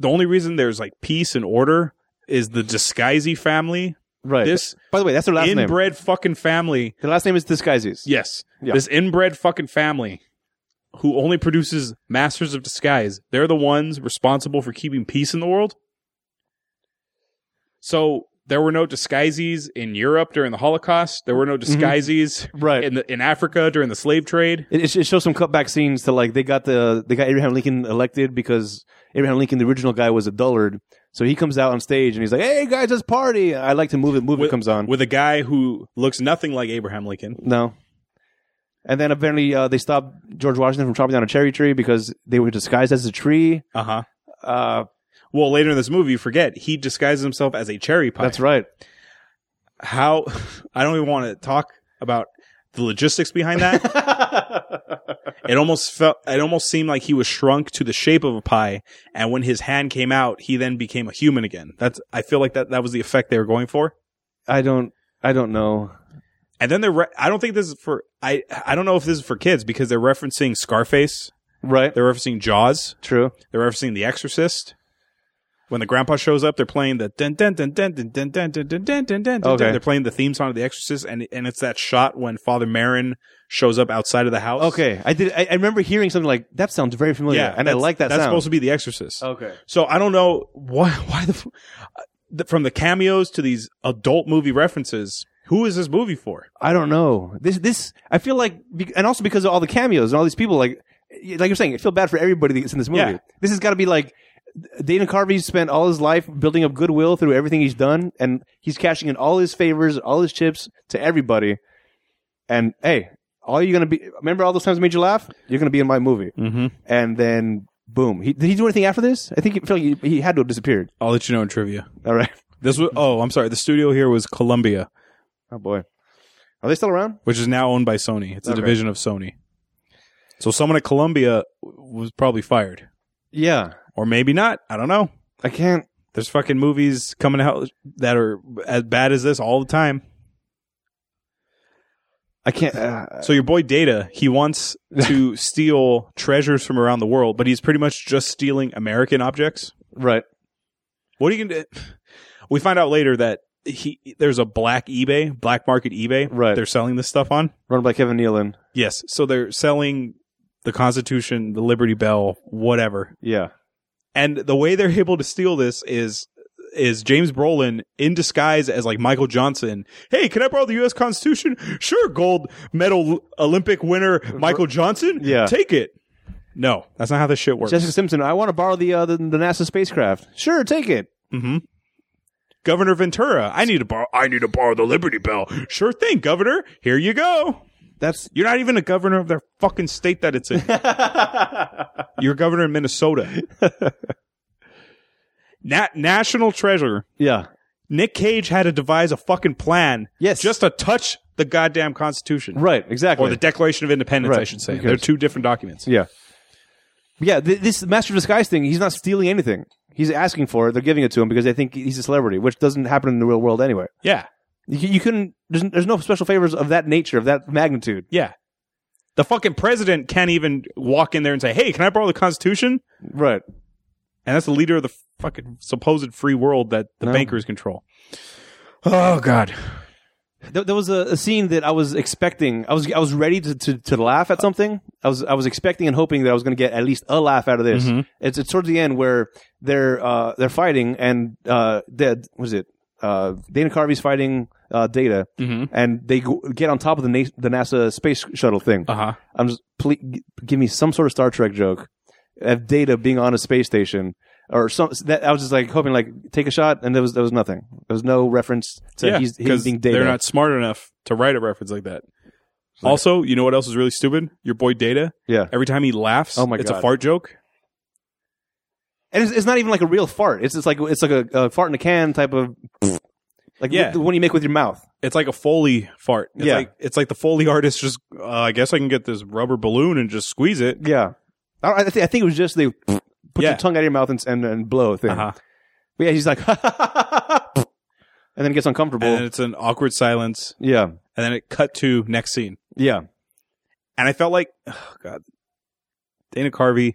the only reason there's like peace and order is the Disguisey family. Right. This By the way, that's their last name. inbred fucking family. The last name is Disguises. Yes. Yeah. This inbred fucking family who only produces masters of disguise. They're the ones responsible for keeping peace in the world. So there were no disguises in Europe during the Holocaust. There were no disguises Right. in the, in Africa during the slave trade. It, it shows some cutback scenes to like they got the they got Abraham Lincoln elected because Abraham Lincoln, the original guy, was a dullard. So he comes out on stage and he's like, "Hey guys, let's party!" I like to move it. Move it comes on. with a guy who looks nothing like Abraham Lincoln. no. And then apparently uh, they stopped George Washington from chopping down a cherry tree because they were disguised as a tree. Uh huh. Uh, Well, later in this movie, you forget he disguises himself as a cherry pie. that's right. How I don't even want to talk about the logistics behind that. it almost felt it almost seemed like he was shrunk to the shape of a pie, and when his hand came out, he then became a human again. That's I feel like that that was the effect they were going for. I don't. I don't know. And then they're re- I don't think this is for I I don't know if this is for kids because they're referencing Scarface, Right. they're referencing Jaws, True. they're referencing The Exorcist. When the grandpa shows up, they're playing the dun dun dun dun dun dun dun dun dun dun dun dun. dun. Okay. They're playing the theme song of The Exorcist, and and it's that shot when Father Merrin shows up outside of the house. Okay. I did. I, I remember hearing something like that. Sounds very familiar. yeah, and I like that That's sound. supposed to be The Exorcist. okay. So I don't know why why the, uh, the from the cameos to these adult movie references. Who is this movie for? I don't know. This this I feel like, and also because of all the cameos and all these people, like like you're saying, I feel bad for everybody that's in this movie. Yeah. This has got to be like Dana Carvey spent all his life building up goodwill through everything he's done, and he's cashing in all his favors, all his chips to everybody. And hey, all you're gonna be remember all those times I made you laugh? You're gonna be in my movie. Mm-hmm. And then boom, he, did he do anything after this? I think I feel like he, he had to have disappeared. I'll let you know in trivia. All right. This was oh, I'm sorry. The studio here was Columbia, Oh boy, are they still around? which is now owned by Sony. It's a Okay. division of Sony. So someone at Columbia was probably fired, Yeah, or maybe not. I don't know. I can't. There's fucking movies coming out that are as bad as this all the time. I can't. Uh, So your boy Data, he wants to steal treasures from around the world, but he's pretty much just stealing American objects. right. What are you gonna do? We find out later that he there's a black eBay, black market eBay. Right. They're selling this stuff on. Run by Kevin Nealon. Yes. So they're selling the Constitution, the Liberty Bell, whatever. Yeah. And the way they're able to steal this is is James Brolin in disguise as like Michael Johnson. Hey, can I borrow the U.S. Constitution? Sure, gold medal Olympic winner Michael Johnson. Yeah. take it. No, that's not how this shit works. Jessica Simpson. I want to borrow the, uh, the the NASA spacecraft. Sure, take it. hmm Governor Ventura, I need to borrow. I need to borrow the Liberty Bell. Sure thing, Governor. Here you go. That's You're not even a governor of their fucking state that it's in. You're governor in Minnesota. Nat- national treasure. yeah. Nick Cage had to devise a fucking plan. Yes. Just to touch the goddamn Constitution. Right. Exactly. Or the Declaration of Independence, I should say. They're two different documents. yeah. Yeah. Th- this Master of Disguise thing. He's not stealing anything. He's asking for it. They're giving it to him because they think he's a celebrity, which doesn't happen in the real world anyway. Yeah. You, you couldn't. There's, there's no special favors of that nature, of that magnitude. Yeah. The fucking president can't even walk in there and say, hey, can I borrow the Constitution? Right. And that's the leader of the fucking supposed free world that the No. bankers control. Oh, God. There, there was a, a scene that I was expecting. I was I was ready to, to, to laugh at something. I was I was expecting and hoping that I was going to get at least a laugh out of this. Mhm. It's, it's towards the end where they're uh, they're fighting and uh, dead. What is it? Uh, Dana Carvey's fighting uh, Data, Mm-hmm. and they go, get on top of the Na- the NASA space shuttle thing. Uh huh. I'm just please g- give me some sort of Star Trek joke of Data being on a space station. Or some that I was just like hoping like take a shot and there was there was nothing. There was no reference to Yeah, he's, he's being Data. they're not smart enough to write a reference like that. Also, you know what else is really stupid? Your boy Data. yeah. Every time he laughs, Oh my it's a fart joke. And it's, it's not even like a real fart. It's just like it's like a, a fart in a can type of like Yeah. the one you make with your mouth. It's like a Foley fart. It's Yeah. like it's like the Foley artist just. Uh, I guess I can get this rubber balloon and just squeeze it. Yeah, I, I, think, I think it was just they put Yeah. your tongue out of your mouth and and, and blow a thing. Uh-huh. But yeah, he's like, and then it gets uncomfortable. And it's an awkward silence, yeah, and then it cut to next scene. yeah, and I felt like, oh god, Dana Carvey,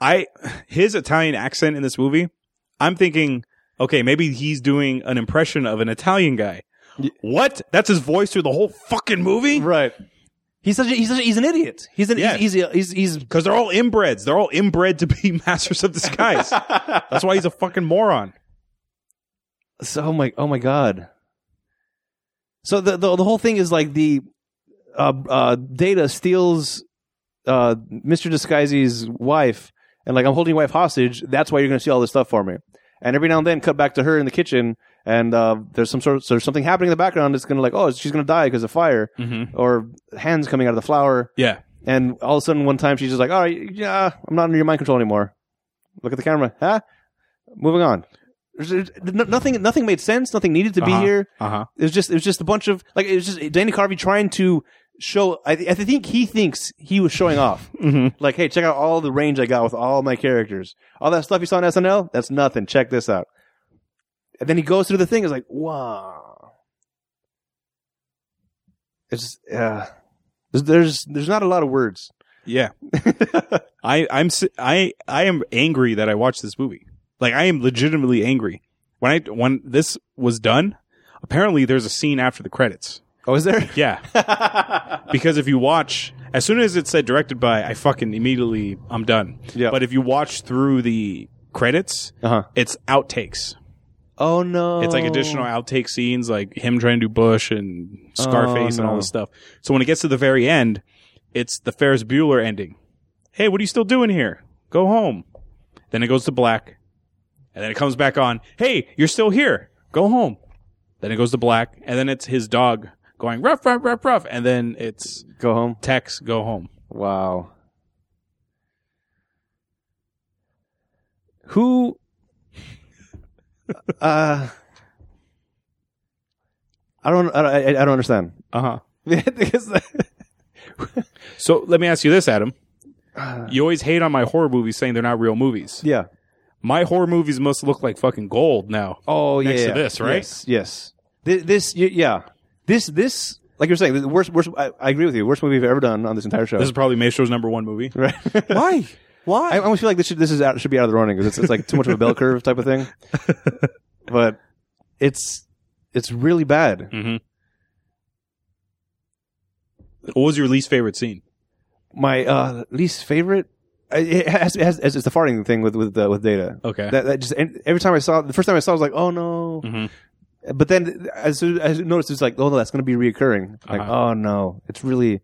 I his Italian accent in this movie, I'm thinking, okay, maybe he's doing an impression of an Italian guy. What? That's his voice through the whole fucking movie? right. He's such a, he's such a, he's an idiot. He's an Yeah. he's, he's he's he's Because they're all inbreds. They're all inbred to be masters of disguise. That's why he's a fucking moron. So oh my oh my god. So the the, the whole thing is like the uh, uh, Data steals uh, Mr. Disguise's wife, and like I'm holding your wife hostage. That's why you're going to see all this stuff for me. And every now and then, cut back to her in the kitchen, and uh, there's some sort of there's something happening in the background. that's going to like, oh, she's going to die because of fire, Mm-hmm. or hands coming out of the flower. Yeah. And all of a sudden, one time, she's just like, all right, yeah, I'm not under your mind control anymore. Look at the camera, huh? Moving on. There's, there's- nothing, nothing made sense. Nothing needed to be Uh-huh. here. Uh huh. It was just, it was just a bunch of like, it was just Danny Carvey trying to show. I, I think he thinks he was showing off. Mm-hmm. Like, hey, check out all the range I got with all my characters. All that stuff you saw on SNL, that's nothing. Check this out. And then he goes through the thing. It's like, wow. It's yeah. There's, there's, there's not a lot of words. Yeah. I I'm I I am angry that I watched this movie. Like I am legitimately angry. When I when this was done, apparently there's a scene after the credits. Oh, is there? Yeah. because if you watch as soon as it said directed by, I fucking immediately I'm done. Yeah. But if you watch through the credits, Uh huh. it's outtakes. Oh no! It's like additional outtake scenes, like him trying to do Bush and Scarface Oh, and all this stuff. So when it gets to the very end, it's the Ferris Bueller ending. Hey, what are you still doing here? Go home. Then it goes to black, and then it comes back on. Hey, you're still here. Go home. Then it goes to black, and then it's his dog going ruff ruff ruff ruff, and then it's Go home. Tex go home. Wow. Who? uh, I don't. I, I, I don't understand. Uh huh. Because- So let me ask you this, Adam. You always hate on my horror movies saying they're not real movies. yeah. My horror movies must look like fucking gold now. Oh, Next yeah. to this, right? Yes. yes. This, this, y- yeah. This, this, like you're saying, the worst, worst. I, I agree with you. Worst movie we've ever done on this entire show. This is probably Maestro's number one movie. right. Why? Why? I almost feel like this should this is out, should be out of the running because it's, it's like too much of a bell curve type of thing. but it's it's really bad. Mm-hmm. What was your least favorite scene? My uh, least favorite. I- It has, it has it's the farting thing with with uh, with data. Okay. That, that just and every time I saw it, the first time I saw, it, I was like, oh no. But then as soon as I noticed, it's like, oh no, that's going to be reoccurring. Like, Uh-huh. oh no, it's really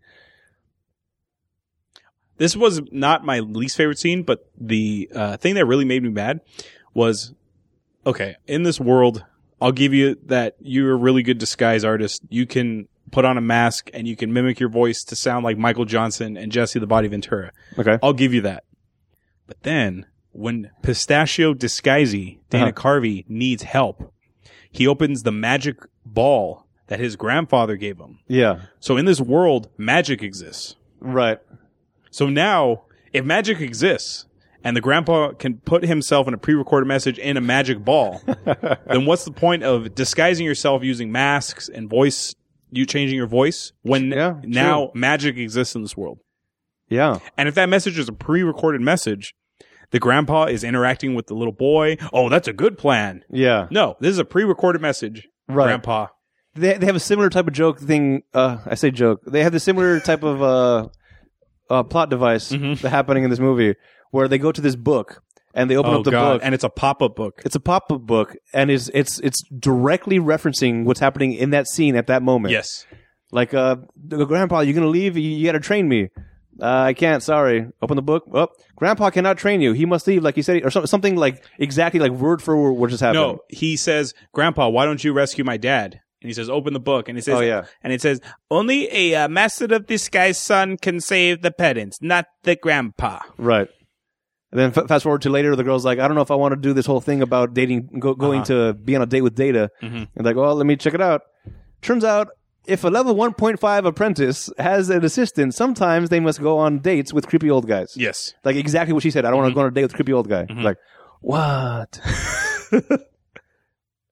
This was not my least favorite scene, but the uh, thing that really made me mad was okay, in this world, I'll give you that you're a really good disguise artist. You can put on a mask and you can mimic your voice to sound like Michael Johnson and Jesse the Body Ventura. okay. I'll give you that. But then when Pistachio Disguisey, Dana Uh-huh. Carvey, needs help, he opens the magic ball that his grandfather gave him. Yeah. So in this world, magic exists. Right. So now, if magic exists and the grandpa can put himself in a pre-recorded message in a magic ball, then what's the point of disguising yourself using masks and voice, you changing your voice when Yeah, now magic exists in this world? Yeah. And if that message is a pre-recorded message, the grandpa is interacting with the little boy. Oh, that's a good plan. Yeah. No, this is a pre-recorded message. Right. Grandpa. They they have a similar type of joke thing. Uh, I say joke. They have the similar type of uh, uh, plot device Mhm. happening in this movie where they go to this book and they open oh up the God. book. And it's a pop-up book. it's a pop up book and it's it's it's directly referencing what's happening in that scene at that moment. Yes. Like, uh, Grandpa, you're gonna leave. You, you got to train me. Uh, I can't. Sorry. Open the book. Oh, Grandpa cannot train you. He must leave, like he said, or some- something like exactly like word for word what just happened. No, he says, Grandpa, why don't you rescue my dad? And he says, open the book. And he says, Oh, yeah. And it says, only a uh, master of disguise son can save the pedants, not the grandpa. Right. And then f- fast forward to later, the girl's like, I don't know if I want to do this whole thing about dating, go, going to be on a date with Data. Mhm. And like, well, let me check it out. Turns out, if a level 1.5 apprentice has an assistant, sometimes they must go on dates with creepy old guys. Yes. Like exactly what she said. I don't want to mm-hmm. go on a date with a creepy old guy. Mm-hmm. Like, what?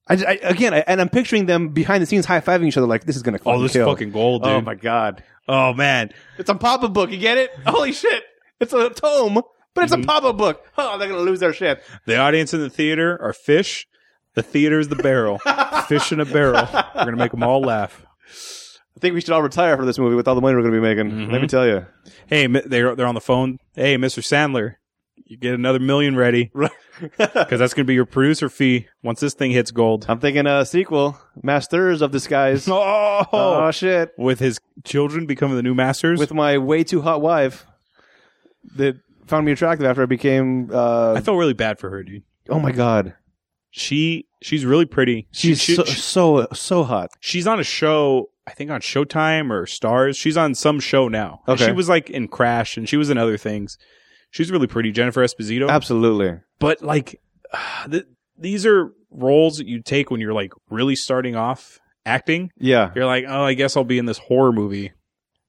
I, just- I again, I, and I'm picturing them behind the scenes high fiving each other. Like, this is gonna. Oh, fucking this kill. fucking gold, oh dude. Oh my god! Oh, man. It's a pop-up book. You get it? Holy shit! It's a tome, but it's a mm-hmm. pop-up book. Oh, they're gonna lose their shit. The audience in the theater are fish. The theater is the barrel. fish in a barrel. We're going to make them all laugh. I think we should all retire for this movie with all the money we're gonna be making. Let me tell you. Hey, they're, they're on the phone. Hey, Mr. Sandler, you get another million ready because that's going to be your producer fee once this thing hits gold. I'm thinking a sequel, Masters of Disguise. Oh, Oh shit! with his children becoming the new masters. With my way too hot wife that found me attractive after I became. Uh, I felt really bad for her, dude. oh my god, She she's really pretty. she's she, so, she- so so hot. she's on a show. I think on Showtime or Stars. She's on some show now. Okay. She was like in Crash, and she was in other things. She's really pretty, Jennifer Esposito. Absolutely. but like, th- these are roles that you take when you're like really starting off acting. Yeah. You're like, oh, I guess I'll be in this horror movie.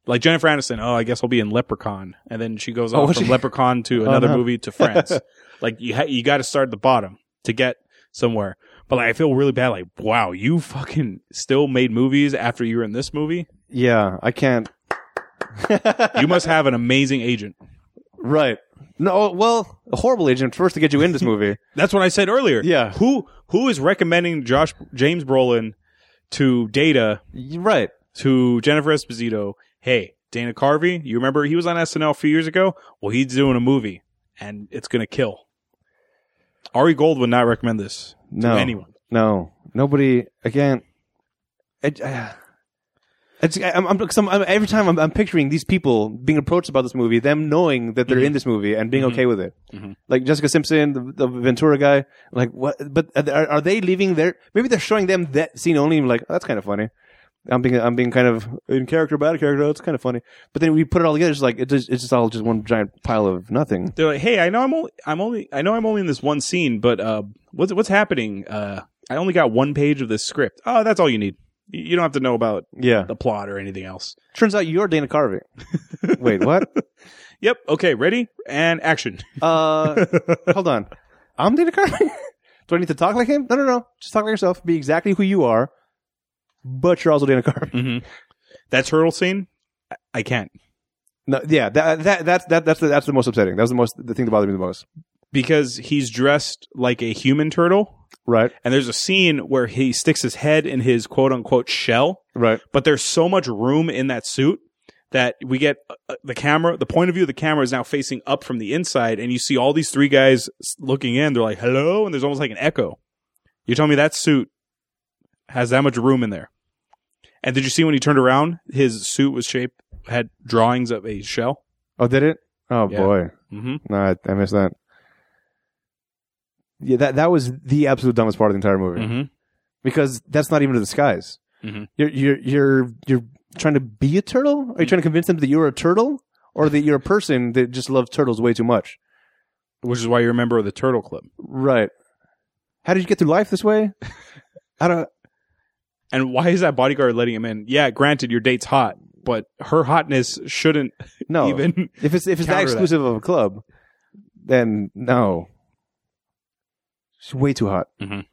Like Jennifer Aniston, oh, I guess I'll be in Leprechaun, and then she goes Oh, off from she? Leprechaun to uh-huh. another no. movie to France. like you, ha- you got to start at the bottom to get somewhere. But like, I feel really bad. Like, wow, you fucking still made movies after you were in this movie. Yeah. I can't. You must have an amazing agent. Right. No. Well, a horrible agent first to get you in this movie. That's what I said earlier. Yeah. Who who is recommending Josh James Brolin to Data right. to Jennifer Esposito? Hey, Dana Carvey, you remember he was on SNL a few years ago? Well, he's doing a movie, and it's gonna kill. Ari Gold would not recommend this No. to anyone. No, nobody. Again, I, I, it's, I'm, I'm, 'cause I'm- I'm- every time I'm, I'm picturing these people being approached about this movie, them knowing that they're in this movie and being Mhm. okay with it. Mhm. Like Jessica Simpson, the, the Ventura guy. Like what? But are, are they leaving their? Maybe they're showing them that scene only. and Like oh, that's kind of funny. I'm being I'm being kind of in character, bad character. It's kind of funny. But then we put it all together. It's like it just, it's just all just one giant pile of nothing. They're like, "Hey, I know I'm only, I'm only, I know I'm only in this one scene, but uh, what's what's happening? Uh, I only got one page of this script. Oh, that's all you need. You you don't have to know about Yeah. the plot or anything else. Turns out you're Dana Carvey. Wait, what? Yep. Okay. Ready and action. Uh, hold on. I'm Dana Carvey. Do I need to talk like him? No, no, no. Just talk like yourself. Be exactly who you are. But you're also Dana Carvey. mm-hmm. That turtle scene, I- I can't No, yeah, that that that's that that's the, that's the most upsetting. That was the most the thing that bothered me the most. because he's dressed like a human turtle, Right, and there's a scene where he sticks his head in his quote unquote shell, right. but there's so much room in that suit that we get uh, the camera the point of view of the camera is now facing up from the inside and you see all these three guys s- looking in they're like hello and there's almost like an echo you're telling me that suit has that much room in there and did you see when he turned around his suit was shaped had drawings of a shell Oh, did it? Oh Yeah. boy, mm-hmm. no, I, I missed that. Yeah, that that was the absolute dumbest part of the entire movie Mm-hmm. because that's not even a disguise. Mhm. You're you're you're you're trying to be a turtle. Are you trying to convince them that you're a turtle, or that you're a person that just loves turtles way too much? which is why you're a member of the turtle club Right. How did you get through life this way? I don't. And why is that bodyguard letting him in yeah granted your date's hot but her hotness shouldn't No. even if it's if it's that counter that. exclusive of a club, then no. she's way too hot. Mhm.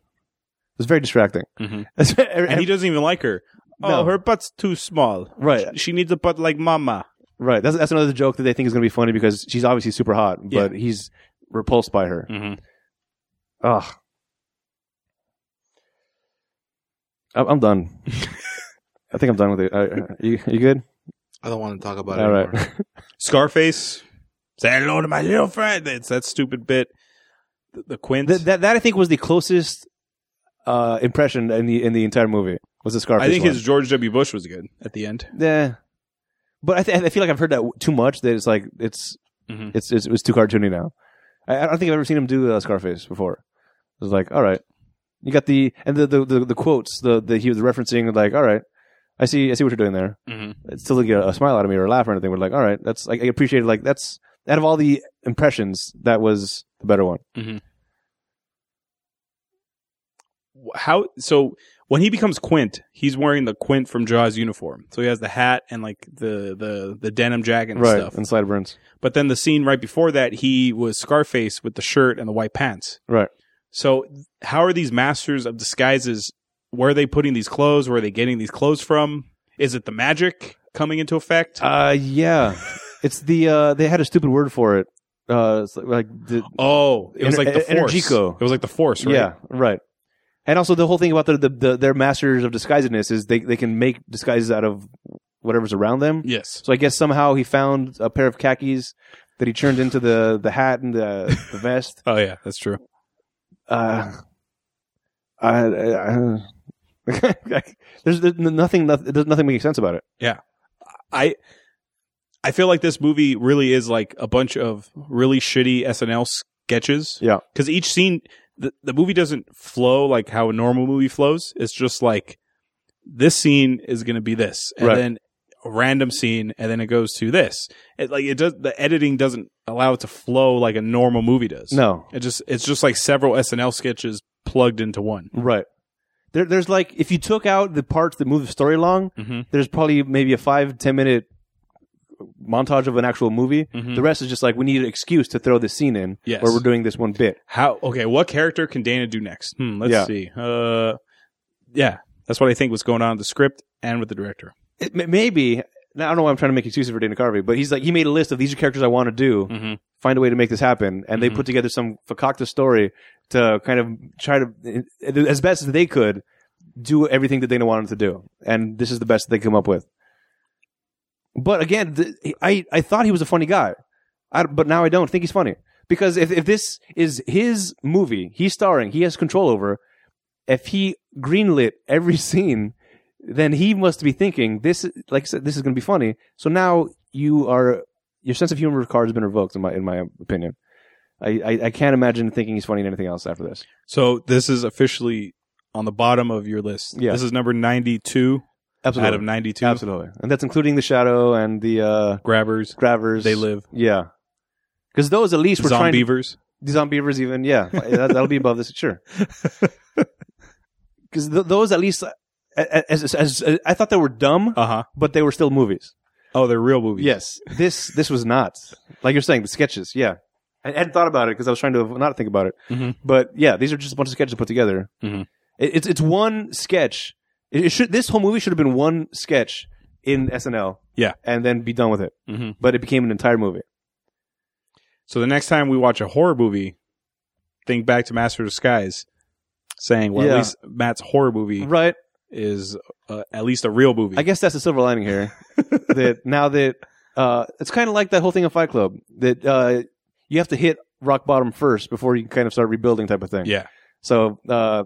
It's very distracting. Mhm. and he doesn't even like her oh No. her butt's too small right, She needs a butt like mama. right. That's that's another joke that they think is going to be funny because she's obviously super hot, Yeah. but he's repulsed by her. Mm-hmm. Ugh. I'm I'm done. I think I'm done with it. Uh, you you good? I don't want to talk about All it right. anymore. Scarface, say hello to my little friend. It's that stupid bit. The, the Quint. That, that that I think was the closest uh, impression in the in the entire movie was the Scarface. I think one. his George W. Bush was good at the end. Yeah, but I, th- I feel like I've heard that w- too much that it's like it's Mhm. it's, it's it was too cartoony now. I, I don't think I've ever seen him do uh, Scarface before. It was like, all right, you got the and the the, the, the quotes the the he was referencing like, all right, I see I see what you're doing there. Mm-hmm. It still didn't get a smile out of me or a laugh or anything. We're like, all right, that's like, I appreciated like that's out of all the impressions that was the better one. How so? When he becomes Quint, he's wearing the Quint from Jaws uniform. So he has the hat and like the the the denim jacket and right, stuff. and slide burns. But then the scene right before that, he was Scarface with the shirt and the white pants. Right. So how are these masters of disguises? Where are they putting these clothes? Where are they getting these clothes from? Is it the magic coming into effect? Uh, yeah, it's the uh they had a stupid word for it. Uh, like the oh, it was like the force. Energico. It was like the force, right? Yeah, right. And also the whole thing about the, the, the their masters of disguisedness is they they can make disguises out of whatever's around them. Yes. So I guess somehow he found a pair of khakis that he turned into the the hat and the the vest. Oh yeah, that's true. Uh, I, I, I there's, there's nothing nothing there's nothing making sense about it. Yeah, I I feel like this movie really is like a bunch of really shitty SNL sketches. Yeah. Because each scene, the, the movie doesn't flow like how a normal movie flows. It's just like this scene is going to be this, and Right. then random scene, and then it goes to this. It like it does. The editing doesn't allow it to flow like a normal movie does. No, It just it's just like several SNL sketches plugged into one. right. There, there's like if you took out the parts that move the story along, Mm-hmm. there's probably maybe a five ten minute montage of an actual movie. Mhm. The rest is just like we need an excuse to throw this scene in Yes. where we're doing this one bit. How? Okay, what character can Dana do next? Hmm, let's Yeah. see. Uh, yeah, that's what I think was going on in the script and with the director. It, maybe now, I don't know why I'm trying to make excuses for Dana Carvey, but he's like he made a list of these are characters I want to do. Mm-hmm. Find a way to make this happen, and they Mhm. put together some fakakta story to kind of try to, as best as they could, do everything that Dana wanted to do, and this is the best they come up with. But again, th- I I thought he was a funny guy, I, but now I don't think he's funny because if if this is his movie, he's starring, he has control over. if he greenlit every scene, then he must be thinking this. Like I said, this is going to be funny. So now you are your sense of humor card has been revoked in my in my opinion. I, I, I can't imagine thinking he's funny in anything else after this. So this is officially on the bottom of your list. Yeah. This is number 92 Absolutely, out of 92. absolutely, and that's including the shadow and the uh, Grabbers. grabbers. They live. yeah, because those at least were trying. Zombeavers. the zombeavers, even yeah, that, that'll be above this, sure. Because th- those at least, as, as, as, as I thought they were dumb, Uh huh. but they were still movies. Oh, they're real movies. Yes, this this was not like you're saying the sketches. Yeah, I hadn't thought about it because I was trying to not think about it. Mhm. But yeah, these are just a bunch of sketches put together. Mhm. It, it's it's one sketch. It, it should this whole movie should have been one sketch in SNL. Yeah. and then be done with it. hmm But it became an entire movie. So the next time we watch a horror movie, think back to Master of Disguise, saying, well, Yeah. at least Matt's horror movie Right. Is uh, at least a real movie. I guess that's the silver lining here. that now that uh, it's kind of like that whole thing in Fight Club that uh, you have to hit rock bottom first before you can kind of start rebuilding type of thing. yeah. So uh,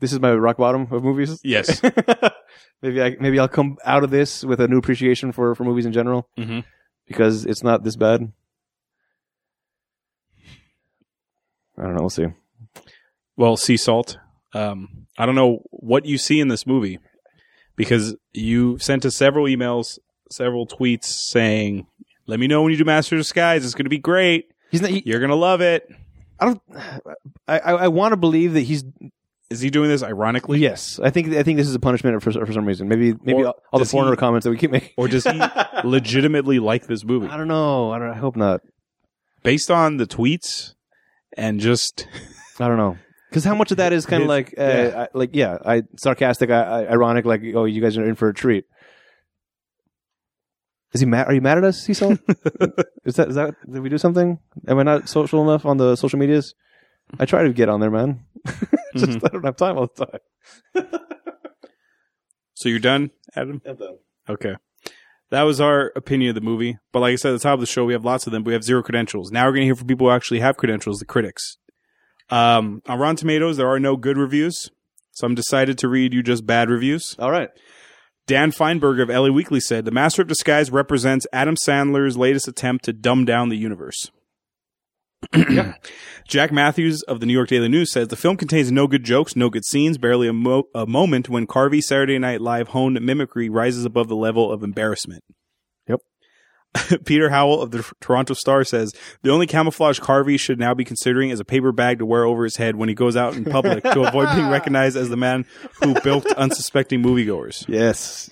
this is my rock bottom of movies. Yes. maybe I maybe I'll come out of this with a new appreciation for for movies in general Mhm. because it's not this bad. I don't know. We'll see. Well, SeaSalt. Um, I don't know what you see in this movie because you sent us several emails, several tweets saying, "Let me know when you do Master of Disguise. It's going to be great. He's not. He, You're going to love it." I don't. I I, I want to believe that he's. Is he doing this ironically, Yes, I think I think this is a punishment for for some reason. Maybe maybe Or all, the does he- foreigner comments that we keep making. or does he legitimately like this movie I don't know. I don't. I hope not. based on the tweets and just I don't know. Because how much of that is kind of like, uh, yeah. I, like yeah, I sarcastic, I, I, ironic, like oh, you guys are in for a treat. Is he mad? Are you mad at us, SeaSalt? is that is that did we do something? Am I not social enough on the social medias? I try to get on there, man. Just Mhm. I don't have time all the time. So you're done, Adam? Okay. That was our opinion of the movie. But like I said at the top of the show, we have lots of them, but we have zero credentials. Now we're going to hear from people who actually have credentials, the critics. Um, on Rotten Tomatoes, there are no good reviews. So I'm decided to read you just bad reviews. All right. Dan Feinberg of LA Weekly said, The Master of Disguise represents Adam Sandler's latest attempt to dumb down the universe. yeah. Jack Matthews of the New York Daily News says the film contains no good jokes, no good scenes, barely a, mo- a moment when Carvey Saturday Night Live honed mimicry rises above the level of embarrassment. Yep. Peter Howell of the Toronto Star says the only camouflage Carvey should now be considering is a paper bag to wear over his head when he goes out in public to avoid being recognized as the man who bilked unsuspecting moviegoers. Yes.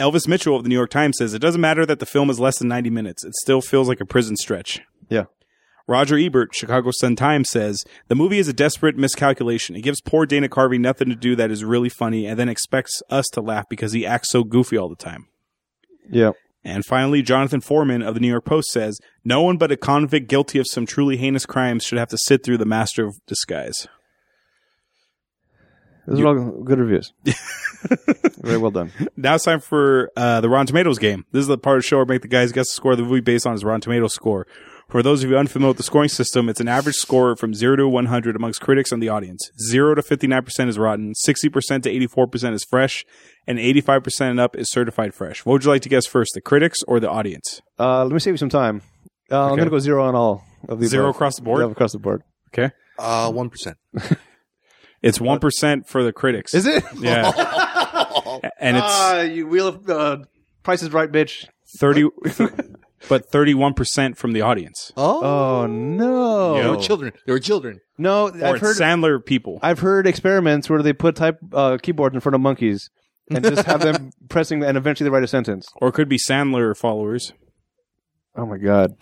Elvis Mitchell of the New York Times says it doesn't matter that the film is less than 90 minutes. It still feels like a prison stretch. Yeah. Roger Ebert, Chicago Sun Times says the movie is a desperate miscalculation. It gives poor Dana Carvey nothing to do that is really funny and then expects us to laugh because he acts so goofy all the time. Yeah. And finally, Jonathan Foreman of the New York Post says no one but a convict guilty of some truly heinous crimes should have to sit through the master of disguise. Those are all good reviews. Very well done. Now it's time for uh, the Rotten Tomatoes game. This is the part of the show where I make the guys guess the score of the movie based on his Rotten Tomatoes score. For those of you unfamiliar with the scoring system, it's an average score from 0 to 100 amongst critics and the audience. 0 to 59% is rotten, 60% to 84% is fresh, and 85% and up is certified fresh. What would you like to guess first, the critics or the audience? Uh, let me save you some time. Uh, I'm Okay. going to go zero on all of these. Zero across the board? Yeah, across the board. Okay. Uh, one percent. It's 1% for the critics. Is it? Yeah. and it's Ah, you wheel of uh, Price is Right, bitch. 30, but 31% from the audience. Oh, Oh no! they were children. There were children. No, Or I've heard Sandler people. I've heard experiments where they put type uh, keyboards in front of monkeys and just have them pressing, and eventually they write a sentence. Or it could be Sandler followers. Oh my god!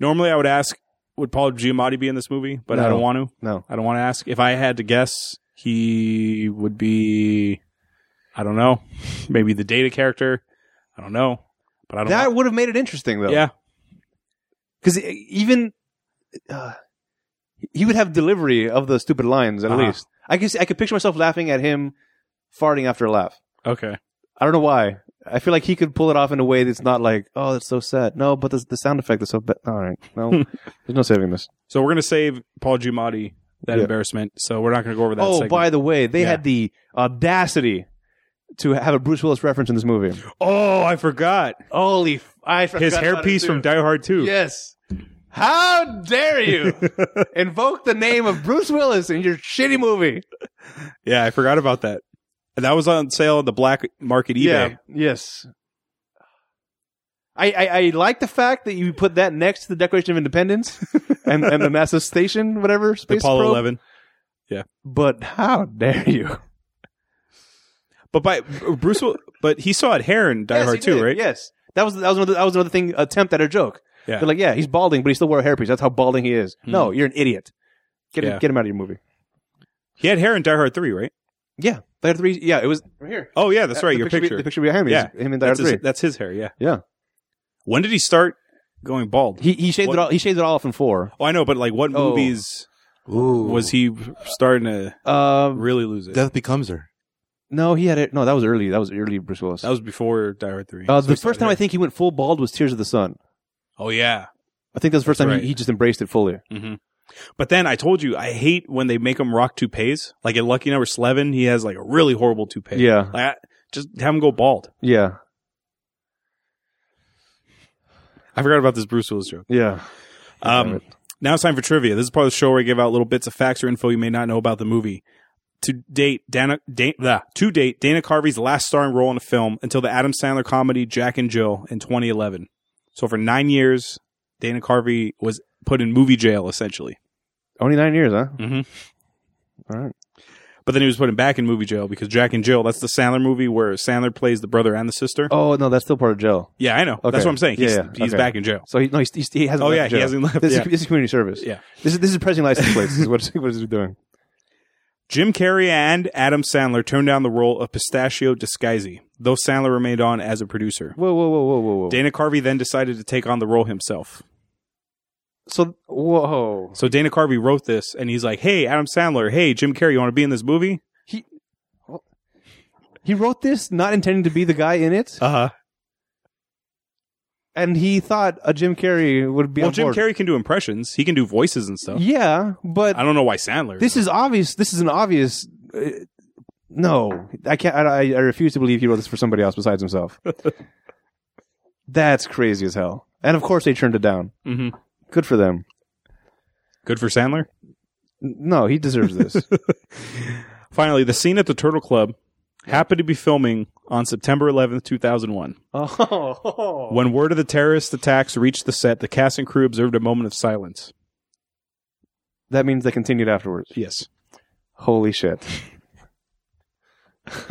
Normally, I would ask, would Paul Giamatti be in this movie? But I No. don't want to. No, I don't want to ask. If I had to guess, he would be, I don't know, maybe the data character. I don't know, but I don't. that would have made it interesting though. yeah, because even uh, he would have delivery of the stupid lines at Uh-huh. least. I guess I could picture myself laughing at him farting after a laugh. okay. I don't know why. I feel like he could pull it off in a way that's not like, oh, that's so sad. No, but the, the sound effect is so bad. All right, no, there's no saving this. So we're gonna save Paul Giamatti that Yeah. embarrassment. So we're not going to go over that. oh, segment. by the way, they Yeah. had the audacity to have a Bruce Willis reference in this movie. oh, I forgot Holy, f- I forgot his about it, hairpiece too. from Die Hard Two. Yes. How dare you invoke the name of Bruce Willis in your shitty movie? Yeah, I forgot about that. And that was on sale on the black market eBay. Yeah. Yes. I, I, I like the fact that you put that next to the Declaration of Independence and, and the NASA station, whatever, The space Apollo probe. 11. But how dare you? But by Bruce, Will, but he saw it hair in Die Yes, Hard too, did. right? Yes. That was that was another that was another thing attempt at a joke. Yeah. They're like, yeah, he's balding, but he still wore a hairpiece. That's how balding he is. No, you're an idiot. Get Yeah. him, get him out of your movie. He had hair in Die Hard Three, right? Yeah, they had three. Yeah, it was right here. Oh yeah, that's Uh, right. the Your picture, picture. the picture behind me. Yeah. is him in Die that's, Hard his, three. that's his hair. Yeah. Yeah, When did he start going bald? he he shaved What- it all. He shaved it all off in four. oh, I know, but like, what Oh. movies Ooh. was he starting to Uh, really lose it? Death becomes her. No, he had it. No, that was early. That was early Bruce Willis. That was before Die Hard Three. uh, So the he started first time I hair. think he went full bald was Tears of the Sun. Oh yeah. I think that was the first That's time right. he, he just embraced it fully. hmm But then I told you I hate when they make him rock toupees. Like in Lucky Number Slevin, he has like a really horrible toupee. Yeah, Like, I- just have him go bald. yeah, I forgot about this Bruce Willis joke. yeah. Um, now it's time for trivia. This is part of the show where I give out little bits of facts or info you may not know about the movie. To date, Dana, Dana, to date, Dana Carvey's last starring role in a film until the Adam Sandler comedy Jack and Jill in 2011. So for nine years, Dana Carvey was put in movie jail essentially. Only nine years, huh? Mm-hmm. All right. But then he was put in back in movie jail because Jack and Jill, that's the Sandler movie where Sandler plays the brother and the sister. Oh no, that's still part of jail. Yeah, I know. Okay. That's what I'm saying. He's, Yeah, yeah. he's Okay. back in jail. So he no, he's, he's, he hasn't. Oh yeah, he hasn't left. This, yeah. is, this is community service. Yeah. This is this is pressing license plates. This is what what is he doing? Jim Carrey and Adam Sandler turned down the role of Pistachio Disguisey, though Sandler remained on as a producer. Whoa, whoa, whoa, whoa, whoa, whoa. Dana Carvey then decided to take on the role himself. So whoa. So Dana Carvey wrote this, and he's like, "Hey, Adam Sandler. Hey, Jim Carrey, you want to be in this movie?" He wrote this not intending to be the guy in it, Uh huh. And he thought a Jim Carrey would be Well, on Jim board. Carrey can do impressions. He can do voices and stuff. Yeah, but I don't know why Sandler. this is obvious. This is an obvious. Uh, no, I can't. I, I refuse to believe he wrote this for somebody else besides himself. That's crazy as hell. And of course, they turned it down. hmm Good for them. good for Sandler. No, he deserves this. Finally, the scene at the Turtle Club happened to be filming on September 11th, 2001. oh, When word of the terrorist attacks reached the set, the cast and crew observed a moment of silence. that means they continued afterwards. Yes. Holy shit!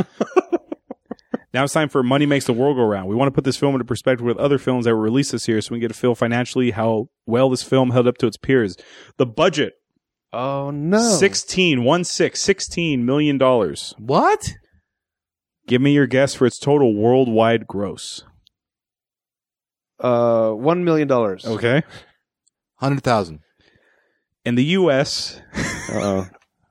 Now it's time for Money Makes the World Go Round. We want to put this film into perspective with other films that were released this year so we can get a feel financially how well this film held up to its peers. The budget, Oh no! 16, one six, 16 million dollars. What? Give me your guess for its total worldwide gross. Uh, one million dollars. Okay. Hundred thousand. In the US, Uh-oh.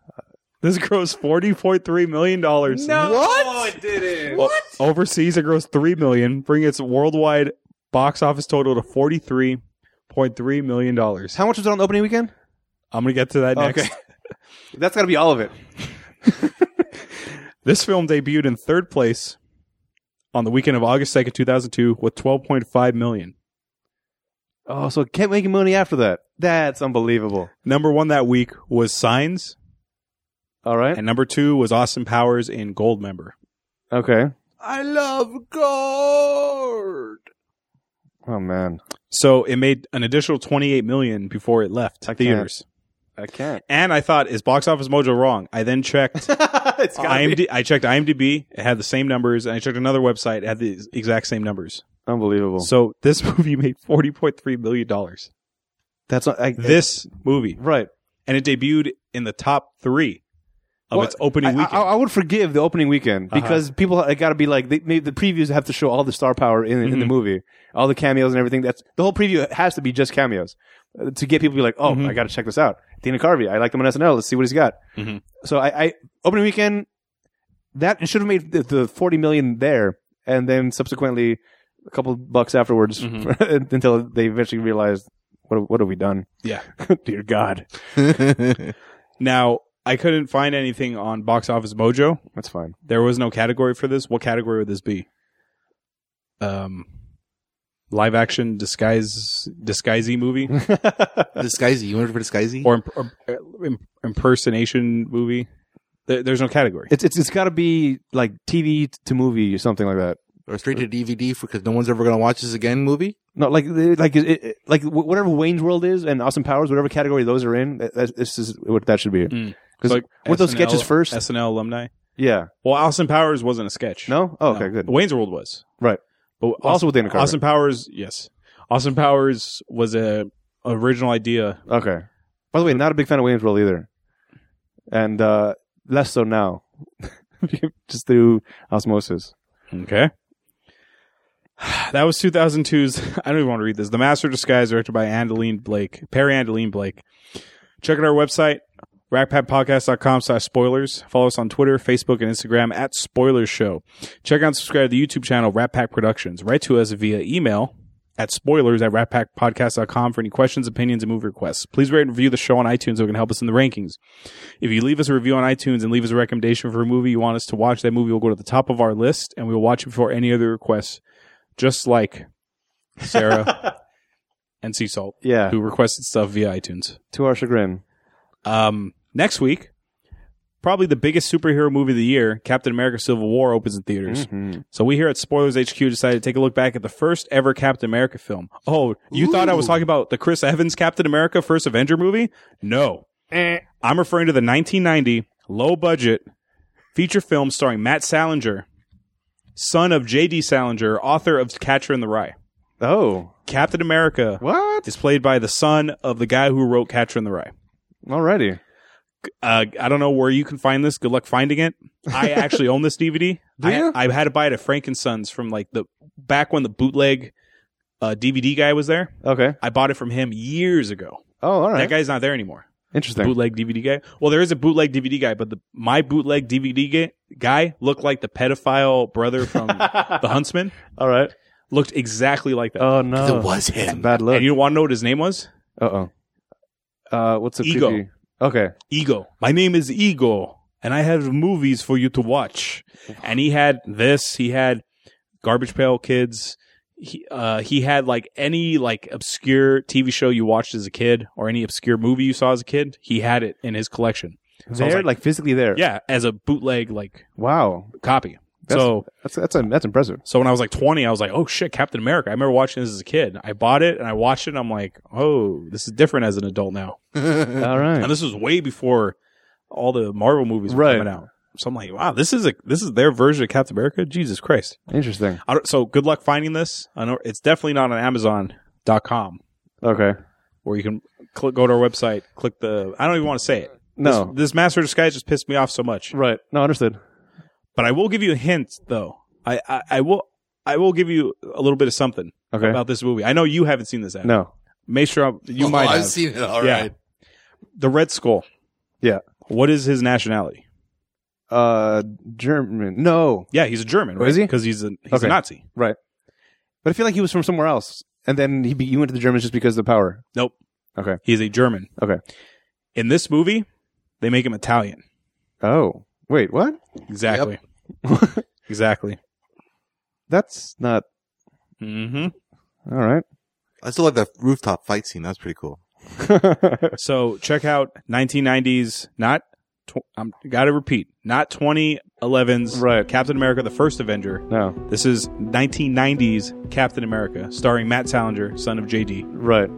this grossed $40.3 million. what? it didn't. What? Overseas, it grossed 3 million, bringing its worldwide box office total to $43.3 million. How much was it on opening weekend? I'm going to get to that next. Okay. That's got to be all of it. This film debuted in third place on the weekend of August 2nd, 2002 with 12.5 million. Oh, so it kept making money after that. That's unbelievable. Number one that week was Signs, All right. and number two was Austin Powers in Goldmember. Okay. I love gold. Oh man, So it made an additional 28 million before it left I theaters. I can't. And I thought, is Box Office Mojo wrong? I then checked it's IMD- I checked IMDb. It had the same numbers, and I checked another website. It had the exact same numbers. unbelievable. So this movie made 40.3 million dollars. That's not, I, This movie, right. and it debuted in the top three of Well, its opening weekend. I, I would forgive the opening weekend Uh-huh. because people got to be like they, the previews have to show all the star power in, in the Mhm. movie, all the cameos and everything. That's the whole preview has to be just cameos to get people to be like, oh, Mhm. I got to check this out. Dana Carvey, I like him on SNL. Let's see what he's got. Mhm. So I, I opening weekend that should have made the, the forty million there, and then subsequently a couple bucks afterwards Mhm. until they eventually realized what what have we done? yeah. Dear God. Now, I couldn't find anything on Box Office Mojo. That's fine. There was no category for this. What category would this be? Um, live action disguise disguisey movie Disguisey. You went for Disguisey? or, imp- or uh, im- impersonation movie. There, there's no category. It's it's it's got to be like TV to movie or something like that. or straight to DVD because no one's ever going to watch this again movie? No, like like it, it, like wh- whatever Wayne's World is and Austin Powers, whatever category those are in, that, that- this is what that should be. Mm. Because Like were those SNL sketches first? SNL alumni. yeah. Well, Austin Powers wasn't a sketch. No. Oh, okay. No. Good. Wayne's World was. Right. But Also within a Austin Powers, yes. Austin Powers was a original idea. Okay. By the way, not a big fan of Williams' World either, and uh less so now, just through osmosis. Okay. That was 2002's. I don't even want to read this. The Master Disguise, directed by Andelin Blake, Perry Andelin Blake. Check out our website, ratpackpodcast.com slash spoilers. Follow us on Twitter, Facebook, and Instagram at Spoilers Show. Check out and subscribe to the YouTube channel, Rat Pack Productions. Write to us via email at spoilers at ratpackpodcast.com for any questions, opinions, and movie requests. Please rate and review the show on iTunes so it can help us in the rankings. If you leave us a review on iTunes and leave us a recommendation for a movie you want us to watch, that movie will go to the top of our list and we will watch it before any other requests, just like Sarah and SeaSalt, Yeah. who requested stuff via iTunes. To our chagrin. Um, next week, probably the biggest superhero movie of the year, Captain America Civil War, opens in theaters. Mhm. So we here at Spoilers HQ decided to take a look back at the first ever Captain America film. Oh, you thought I was talking about the Chris Evans Captain America first Avenger movie? No. I'm referring to the 1990 low budget feature film starring Matt Salinger, son of J.D. Salinger, author of Catcher in the Rye. Oh. Captain America What? is played by the son of the guy who wrote Catcher in the Rye. Already. Uh, I don't know where you can find this. Good luck finding it. I actually own this DVD. Do I, you? I had to buy it at Frank and Sons from like the back when the bootleg uh, DVD guy was there. Okay. I bought it from him years ago. Oh, all right. That guy's not there anymore. Interesting. Bootleg DVD guy. Well, there is a bootleg DVD guy, but the my bootleg DVD ga- guy looked like the pedophile brother from The Huntsman. all right. Looked exactly like that. Oh no. It was him. Bad look. and you want to know what his name was? Uh oh. Uh, what's a Ego. creepy- Okay. Ego. My name is Ego, and I have movies for you to watch. And he had this. He had Garbage Pail Kids. He uh, he had like any like obscure TV show you watched as a kid or any obscure movie you saw as a kid. He had it in his collection. So I was There, like- like, physically there. Yeah, as a bootleg like Wow. copy. That's, so that's that's that's impressive. so when I was like 20, I was like, oh shit, Captain America. I remember watching this as a kid. I bought it and I watched it and I'm like, oh, this is different as an adult now. All right. And this was way before all the Marvel movies were Right. coming out. So I'm like, wow, this is a this is their version of Captain America. Jesus Christ! Interesting. I don't, so good luck finding this. I know it's definitely not on Amazon.com Okay. where you can click go to our website, click the. I don't even want to say it. No. this, this Master of Disguise just pissed me off so much. Right. No, understood. But I will give you a hint, though. I I, I will I will give you a little bit of something Okay. about this movie. I know you haven't seen this. Adam. No. make sure I'm- you Oh, might I've have. seen it. All Yeah. right. the Red Skull. Yeah. What is his nationality? Uh, German. No. Yeah, he's a German. Oh, Right? is he? Because he's a he's Okay. a Nazi. Right. But I feel like he was from somewhere else, and then he be, he went to the Germans just because of the power. Nope. Okay. He's a German. Okay. In this movie, they make him Italian. Oh, wait, what? Exactly. exactly. That's not Mm-hmm. all right. I still like the rooftop fight scene. That's pretty cool. So check out 1990s. Not. Tw- I'm got to repeat. Not 2011's Right. Captain America: The First Avenger. no. This is 1990s Captain America, starring Matt Salinger, son of JD. Right.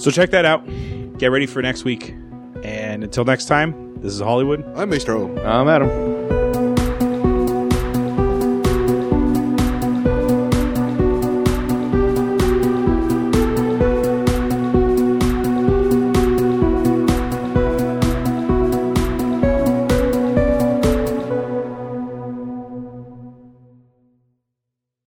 So check that out. Get ready for next week. And until next time, this is Hollywood. I'm Maestro. I'm Adam.